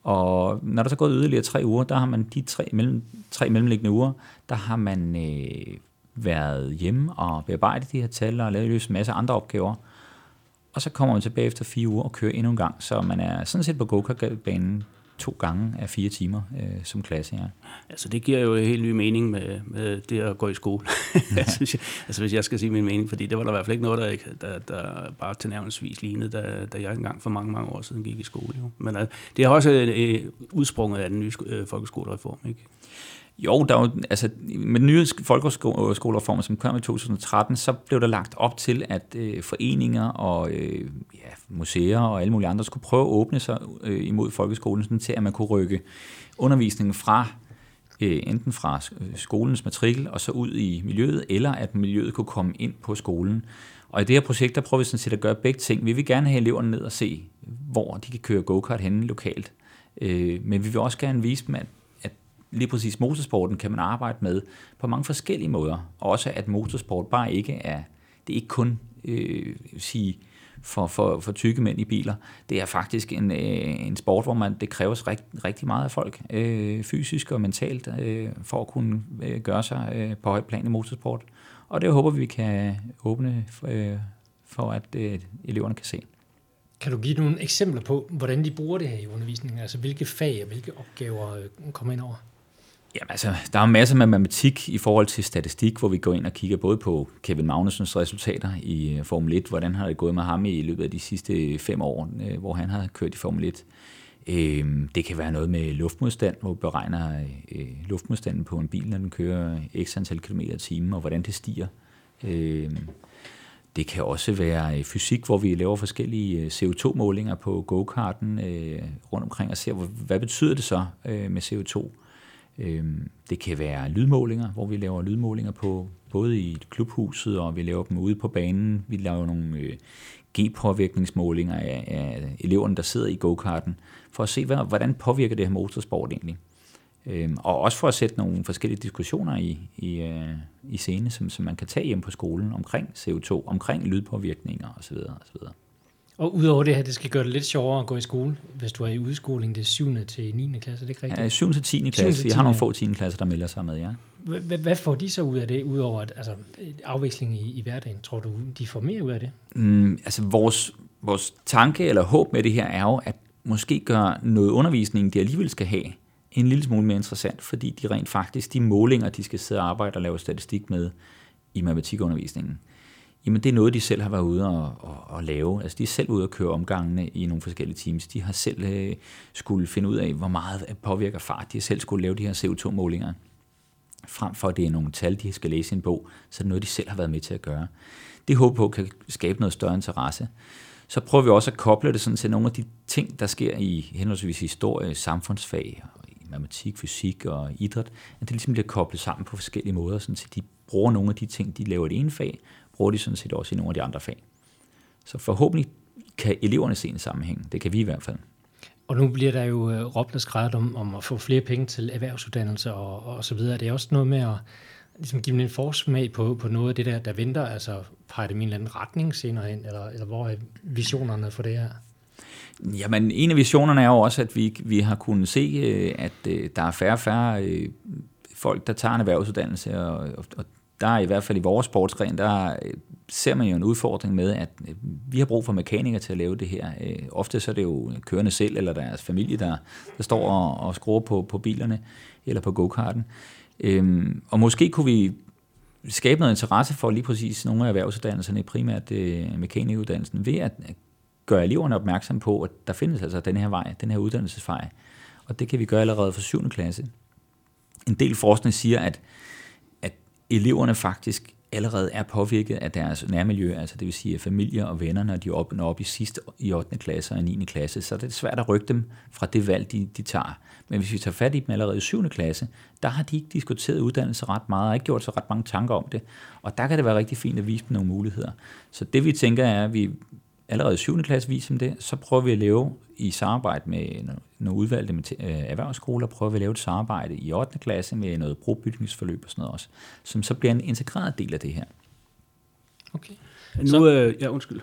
Og når der så går yderligere tre uger, der har man de tre, mellem, tre mellemliggende uger, der har man øh, været hjemme og bearbejdet de her tal og lavet en masse andre opgaver. Og så kommer man tilbage efter fire uger og kører endnu en gang, så man er sådan set på go-kart-banen to gange af fire timer øh, som klasse. Ja. Altså det giver jo en helt ny mening med, med det at gå i skole. Ja. synes jeg, altså hvis jeg skal sige min mening, fordi det var der i hvert fald ikke noget, der, ikke, der, der bare tilnærmelsesvis lignede, da, da jeg engang for mange, mange år siden gik i skole. Jo. Men uh, det har også uh, udsprunget af den nye uh, folkeskolereform, ikke? Jo, der var, altså, med den nye folkeskolereform, som kom i 2013, så blev der lagt op til, at øh, foreninger og øh, ja, museer og alle mulige andre skulle prøve at åbne sig øh, imod folkeskolen, sådan til at man kunne rykke undervisningen fra øh, enten fra øh, skolens matrikel og så ud i miljøet, eller at miljøet kunne komme ind på skolen. Og i det her projekt, der prøver vi sådan set at gøre begge ting. Vi vil gerne have eleverne ned og se, hvor de kan køre go-kart henne lokalt. Øh, men vi vil også gerne vise dem, at lige præcis motorsporten kan man arbejde med på mange forskellige måder. Også at motorsport bare ikke er, det er ikke kun øh, sige, for, for, for tykke mænd i biler. Det er faktisk en, øh, en sport, hvor man det kræves rigt, rigtig meget af folk, øh, fysisk og mentalt, øh, for at kunne øh, gøre sig øh, på højt plan i motorsport. Og det håber vi kan åbne for, øh, for at øh, eleverne kan se. Kan du give nogle eksempler på, hvordan de bruger det her i undervisningen? Altså hvilke fag og hvilke opgaver øh, kommer ind over? Jamen altså, der er masser med matematik i forhold til statistik, hvor vi går ind og kigger både på Kevin Magnusens resultater i øh, Formel 1, hvordan har det gået med ham i løbet af de sidste fem år, øh, hvor han har kørt i Formel 1. Øhm, det kan være noget med luftmodstand, hvor vi beregner øh, luftmodstanden på en bil, når den kører x antal kilometer i timen, og hvordan det stiger. Øhm, det kan også være fysik, hvor vi laver forskellige CO2-målinger på go-karten rundt omkring og ser, hvad betyder det så med CO2 Øhm, det kan være lydmålinger, hvor vi laver lydmålinger på både i klubhuset, og vi laver dem ude på banen. Vi laver nogle øh, G-påvirkningsmålinger af, af eleverne, der sidder i go-karten, for at se, hvordan påvirker det her motorsport egentlig. Øhm, og også for at sætte nogle forskellige diskussioner i, i, øh, i scene, som, som man kan tage hjem på skolen omkring CO2, omkring lydpåvirkninger osv. osv. Og udover det her, det skal gøre det lidt sjovere at gå i skole, hvis du er i udskoling, det er 7. til 9. klasse, er det ikke rigtigt? Ja, 7. til 10. klasse. Vi har nogle få 10. klasser, der melder sig med, ja. Hvad får de så ud af det, udover at, altså, afveksling i, i hverdagen? Tror du, de får mere ud af det? Mm, altså, vores, vores tanke eller håb med det her er jo, at måske gøre noget undervisning, de alligevel skal have, en lille smule mere interessant, fordi de rent faktisk, de målinger, de skal sidde og arbejde og lave statistik med i matematikundervisningen, Jamen det er noget, de selv har været ude og, og, og lave. Altså de er selv ude og køre omgangene i nogle forskellige teams. De har selv øh, skulle finde ud af, hvor meget påvirker fart. De har selv skulle lave de her CO2-målinger. Frem for at det er nogle tal, de skal læse i en bog, så er det noget, de selv har været med til at gøre. Det håber på kan skabe noget større interesse. Så prøver vi også at koble det sådan til nogle af de ting, der sker i henholdsvis historie, samfundsfag, matematik, fysik og idræt, at det ligesom bliver koblet sammen på forskellige måder, sådan så de bruger nogle af de ting, de laver i det ene fag, bruger de sådan set også i nogle af de andre fag. Så forhåbentlig kan eleverne se en sammenhæng. Det kan vi i hvert fald. Og nu bliver der jo øh, råbt og skrevet om, om at få flere penge til erhvervsuddannelse og, og så videre. Det er også noget med at ligesom give dem en forsmag på, på noget af det der, der venter, altså peger det en eller anden retning senere hen, eller, eller hvor er visionerne for det her? Jamen, en af visionerne er jo også, at vi, vi har kunnet se, øh, at øh, der er færre og færre folk, der tager en erhvervsuddannelse, og, og der er i hvert fald i vores sportsgren, der ser man jo en udfordring med, at øh, vi har brug for mekanikere til at lave det her. Øh, ofte så er det jo kørende selv eller deres familie, der, der står og, og skruer på, på bilerne eller på go-karten. Øhm, og måske kunne vi skabe noget interesse for lige præcis nogle af erhvervsuddannelserne, primært øh, mekanikuddannelsen, ved at gøre eleverne opmærksom på, at der findes altså den her vej, den her uddannelsesvej. Og det kan vi gøre allerede fra 7. klasse. En del forskning siger, at eleverne faktisk allerede er påvirket af deres nærmiljø, altså det vil sige familier og venner, når de op, når op i sidste i 8. klasse og 9. klasse, så det er svært at rykke dem fra det valg, de, de tager. Men hvis vi tager fat i dem allerede i 7. klasse, der har de ikke diskuteret uddannelse ret meget, og ikke gjort så ret mange tanker om det. Og der kan det være rigtig fint at vise dem nogle muligheder. Så det vi tænker er, at vi allerede i 7. klasse viser dem det, så prøver vi at lave i samarbejde med nogle udvalgte øh, erhvervsskoler, prøver vi at lave et samarbejde i 8. klasse med noget brobygningsforløb og sådan noget også, som så bliver en integreret del af det her. Okay. Nu, så, øh, ja, undskyld.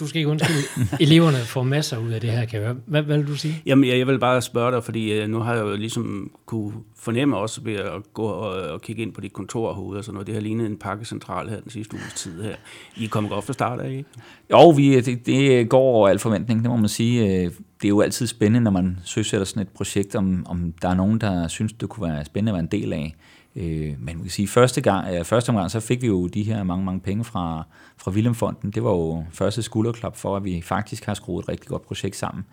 Du skal ikke undskylde. Eleverne får masser ud af det her, kan jeg høre. Hvad, hvad vil du sige? Jamen, jeg, jeg vil bare spørge dig, fordi øh, nu har jeg jo ligesom kunne fornemme også ved at gå og, og kigge ind på dit kontor herude og sådan noget. Det har lignet en pakkecentral her den sidste uges tid her. I er kommet godt fra start af, ikke? Jo, vi, det, det går over al forventning, det må man sige. Øh, det er jo altid spændende, når man søsætter sådan et projekt, om, om der er nogen, der synes, det kunne være spændende at være en del af. Øh, men man kan sige, første gang, øh, første omgang, så fik vi jo de her mange, mange penge fra, fra Willemfonden. Det var jo første skulderklap for, at vi faktisk har skruet et rigtig godt projekt sammen.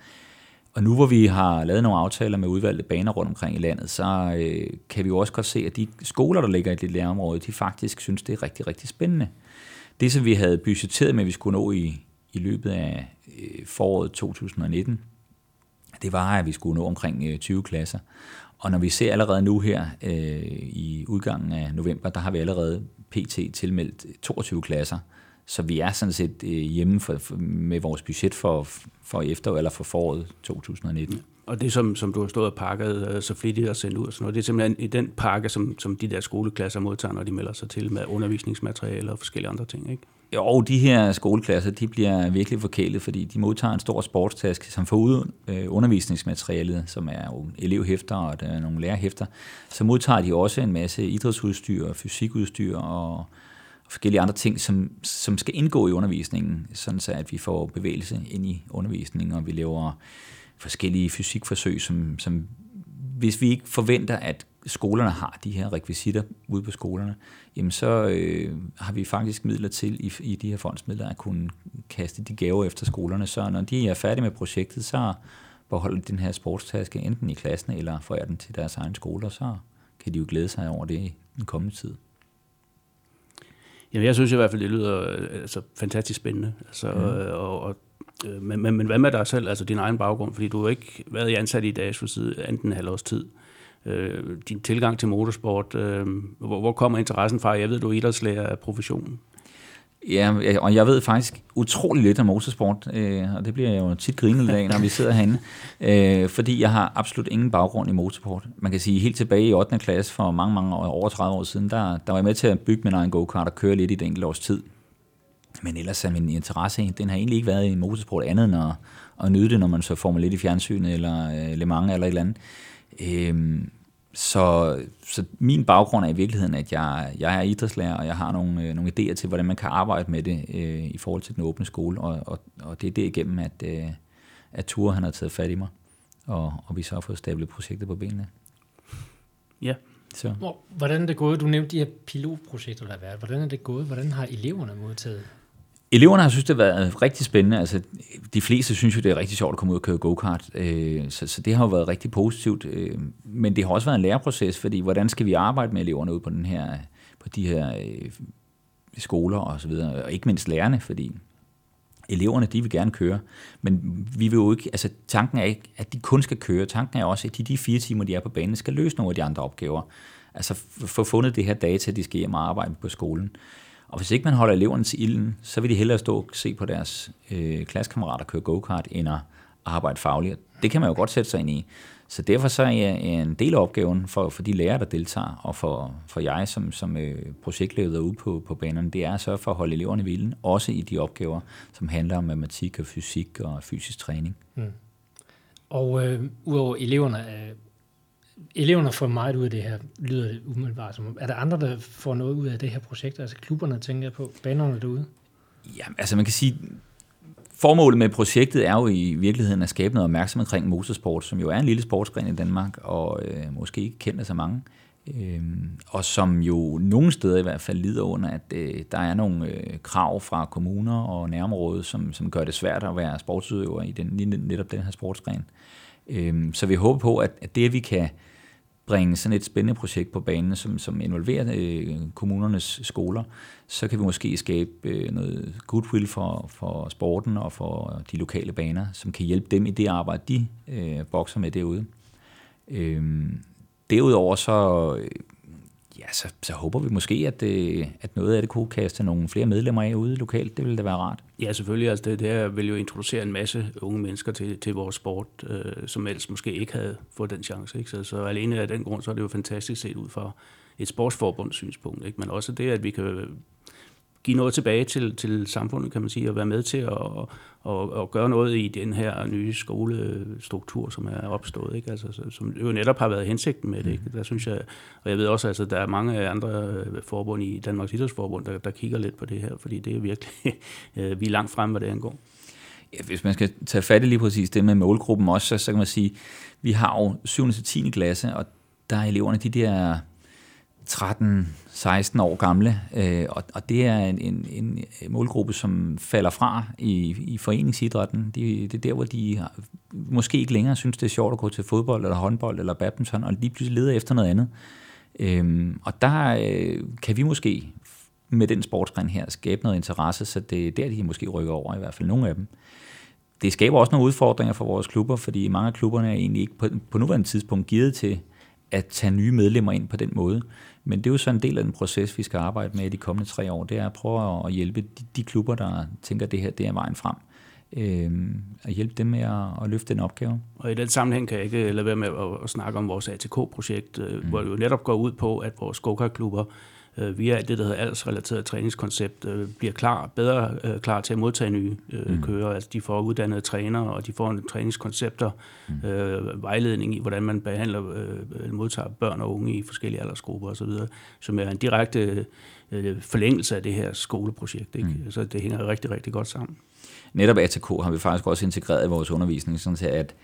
Og nu hvor vi har lavet nogle aftaler med udvalgte baner rundt omkring i landet, så øh, kan vi jo også godt se, at de skoler, der ligger i det lærerområde, de faktisk synes, det er rigtig, rigtig spændende. Det, som vi havde budgetteret med, at vi skulle nå i, i løbet af øh, foråret 2019, det var, at vi skulle nå omkring øh, 20 klasser. Og når vi ser allerede nu her øh, i udgangen af november, der har vi allerede pt. tilmeldt 22 klasser. Så vi er sådan set øh, hjemme for, for, med vores budget for, for efter eller for foråret 2019. Og det, som, som du har stået og pakket øh, så flittigt og sendt ud og sådan noget, det er simpelthen i den pakke, som, som de der skoleklasser modtager, når de melder sig til med undervisningsmateriale og forskellige andre ting, ikke? Jo, de her skoleklasser, de bliver virkelig forkælet, fordi de modtager en stor sportstaske, som får ud øh, undervisningsmaterialet, som er jo elevhæfter og der er nogle lærerhæfter. Så modtager de også en masse idrætsudstyr, fysikudstyr og forskellige andre ting, som, som skal indgå i undervisningen, sådan så at vi får bevægelse ind i undervisningen, og vi laver forskellige fysikforsøg, som, som hvis vi ikke forventer, at skolerne har de her rekvisitter ude på skolerne, jamen så øh, har vi faktisk midler til i, i de her fondsmidler at kunne kaste de gaver efter skolerne. Så når de er færdige med projektet, så beholder den her sportstaske enten i klassen eller forærer den til deres egen skoler, så kan de jo glæde sig over det i den kommende tid. Jamen, jeg synes i hvert fald, det lyder øh, altså, fantastisk spændende. Altså, mm. og, og, øh, men, men, men hvad med dig selv, altså din egen baggrund? Fordi du har ikke været ansat i dag for side enten en halv års tid. Øh, din tilgang til motorsport, øh, hvor, hvor kommer interessen fra? Jeg ved, du er idrætslærer af professionen. Ja, og jeg ved faktisk utrolig lidt om motorsport, øh, og det bliver jeg jo tit grinet af, når vi sidder herinde, øh, fordi jeg har absolut ingen baggrund i motorsport. Man kan sige, helt tilbage i 8. klasse for mange, mange år, over 30 år siden, der, der var jeg med til at bygge min egen go-kart og køre lidt i et enkelt års tid. Men ellers er min interesse, den har egentlig ikke været i motorsport andet end at, at nyde det, når man så Formel 1 i fjernsynet, eller øh, Le Mans eller et eller andet. Øh, så, så min baggrund er i virkeligheden, at jeg, jeg er idrætslærer, og jeg har nogle, øh, nogle idéer til, hvordan man kan arbejde med det øh, i forhold til den åbne skole, og, og, og det er det igennem, at, øh, at Ture han har taget fat i mig, og, og vi så har fået stablet projektet på benene. Ja. Så. Hvordan er det gået? Du nævnte de her pilotprojekter, der har været. Hvordan er det gået? Hvordan har eleverne modtaget Eleverne har synes, det har været rigtig spændende. Altså, de fleste synes jo, det er rigtig sjovt at komme ud og køre go-kart. Øh, så, så det har jo været rigtig positivt. Øh, men det har også været en læreproces, fordi hvordan skal vi arbejde med eleverne ud på, den her, på de her øh, skoler og så videre. Og ikke mindst lærerne, fordi eleverne, de vil gerne køre. Men vi vil jo ikke, altså tanken er ikke, at de kun skal køre. Tanken er også, at de, de fire timer, de er på banen, skal løse nogle af de andre opgaver. Altså få fundet det her data, de skal hjem og arbejde på skolen. Og hvis ikke man holder eleverne til ilden, så vil de hellere stå og se på deres øh, klassekammerater køre go-kart, end at arbejde fagligt. Det kan man jo godt sætte sig ind i. Så derfor så er en del af opgaven for, for de lærere, der deltager, og for, for jeg som, som øh, projektleder ude på, på banerne, det er at sørge for at holde eleverne i vilden, også i de opgaver, som handler om matematik og fysik og fysisk træning. Mm. Og øh, udover eleverne, øh, eleverne får meget ud af det her, lyder det umiddelbart som. Er der andre, der får noget ud af det her projekt? Altså klubberne, tænker jeg på, banerne derude? Ja, altså man kan sige, formålet med projektet er jo i virkeligheden at skabe noget opmærksomhed omkring motorsport, som jo er en lille sportsgren i Danmark, og øh, måske ikke kendt af så mange. Øh, og som jo nogle steder i hvert fald lider under, at øh, der er nogle øh, krav fra kommuner og nærområdet, som, som gør det svært at være sportsudøver i den, netop den her sportsgren. Øh, Øhm, så vi håber på, at, at det, vi kan bringe sådan et spændende projekt på banen, som, som involverer øh, kommunernes skoler, så kan vi måske skabe øh, noget goodwill for, for sporten og for de lokale baner, som kan hjælpe dem i det arbejde, de øh, bokser med derude. Øh, derudover så øh, ja, så, så håber vi måske, at, det, øh, at noget af det kunne kaste nogle flere medlemmer af ude lokalt. Det ville da være rart. Ja, selvfølgelig. Altså det, det her vil jo introducere en masse unge mennesker til, til vores sport, øh, som ellers måske ikke havde fået den chance. Ikke? Så, så alene af den grund, så er det jo fantastisk set ud fra et sportsforbunds synspunkt. Ikke? Men også det, at vi kan give noget tilbage til, til samfundet, kan man sige, og være med til at, at, at gøre noget i den her nye skolestruktur, som er opstået, ikke? Altså, som jo netop har været hensigten med det. Ikke? Der synes jeg, og jeg ved også, at altså, der er mange andre forbund i Danmarks Idrætsforbund, der, der kigger lidt på det her, fordi det er virkelig, vi er langt fremme, hvad det angår. Ja, hvis man skal tage fat i lige præcis det med målgruppen også, så, så kan man sige, vi har jo 7. til 10. klasse, og der er eleverne de der 13-16 år gamle, øh, og, og det er en, en, en øh, målgruppe, som falder fra i, i foreningsidrætten. Det, det er der, hvor de måske ikke længere synes, det er sjovt at gå til fodbold, eller håndbold, eller badminton, og lige pludselig leder efter noget andet. Øh, og der øh, kan vi måske med den sportsgren her skabe noget interesse, så det er der, de måske rykker over, i hvert fald nogle af dem. Det skaber også nogle udfordringer for vores klubber, fordi mange af klubberne er egentlig ikke på, på nuværende tidspunkt givet til at tage nye medlemmer ind på den måde. Men det er jo så en del af den proces, vi skal arbejde med i de kommende tre år. Det er at prøve at hjælpe de, de klubber, der tænker, at det her det er vejen frem. Øh, at hjælpe dem med at, at løfte den opgave. Og i den sammenhæng kan jeg ikke lade være med at, at snakke om vores ATK-projekt, øh, mm. hvor det jo netop går ud på, at vores go-kart-klubber øh, via det, der hedder aldersrelateret træningskoncept, øh, bliver klar, bedre øh, klar til at modtage nye øh, mm. kører. Altså de får uddannede trænere, og de får en træningskoncepter, mm. øh, vejledning i, hvordan man behandler, øh, modtager børn og unge i forskellige aldersgrupper osv., som er en direkte øh, forlængelse af det her skoleprojekt. Ikke? Mm. Så det hænger rigtig, rigtig godt sammen. Netop ATK har vi faktisk også integreret i vores undervisning, sådan at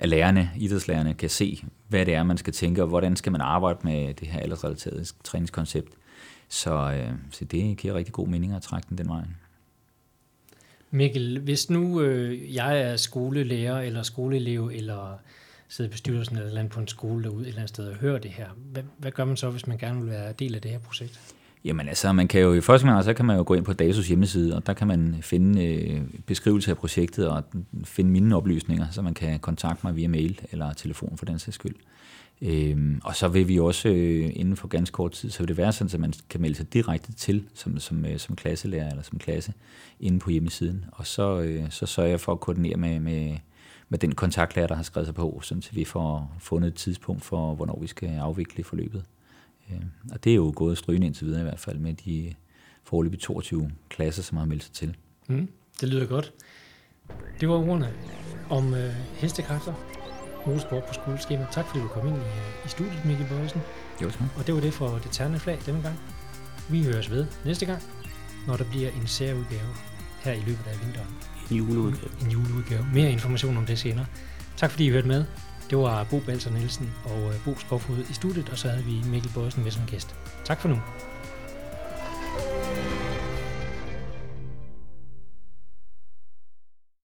at lærerne, idrætslærerne, kan se, hvad det er, man skal tænke, og hvordan skal man arbejde med det her aldersrelaterede træningskoncept. Så, øh, så det giver rigtig god mening at trække den den vej. Mikkel, hvis nu øh, jeg er skolelærer eller skoleelev eller sidder i bestyrelsen eller, eller på en skole derude et eller andet sted og hører det her, hvad, hvad gør man så, hvis man gerne vil være del af det her projekt? Jamen altså, man kan jo i første gang, så kan man jo gå ind på DASUS hjemmeside, og der kan man finde øh, beskrivelse af projektet og finde mine oplysninger, så man kan kontakte mig via mail eller telefon for den sags skyld. Øhm, og så vil vi også øh, inden for ganske kort tid, så vil det være sådan, at man kan melde sig direkte til som, som, øh, som klasselærer eller som klasse inde på hjemmesiden. Og så, øh, så sørger jeg for at koordinere med, med, med den kontaktlærer, der har skrevet sig på, så vi får fundet et tidspunkt for, hvornår vi skal afvikle forløbet. Øh, og det er jo gået strygende indtil videre i hvert fald med de forløbige 22 klasser, som har meldt sig til. Mm, det lyder godt. Det var ordene om øh, hestekræfter motorsport på skoleskema. Tak fordi du kom ind i, i studiet, Mikkel Bøjsen. Jo, tak. Og det var det for det terne flag denne gang. Vi høres ved næste gang, når der bliver en særudgave her i løbet af vinteren. En juleudgave. En juleudgave. Mere information om det senere. Tak fordi I hørte med. Det var Bo Balser Nielsen og øh, Bo Skovfod i studiet, og så havde vi Mikkel Bøjsen med som gæst. Tak for nu.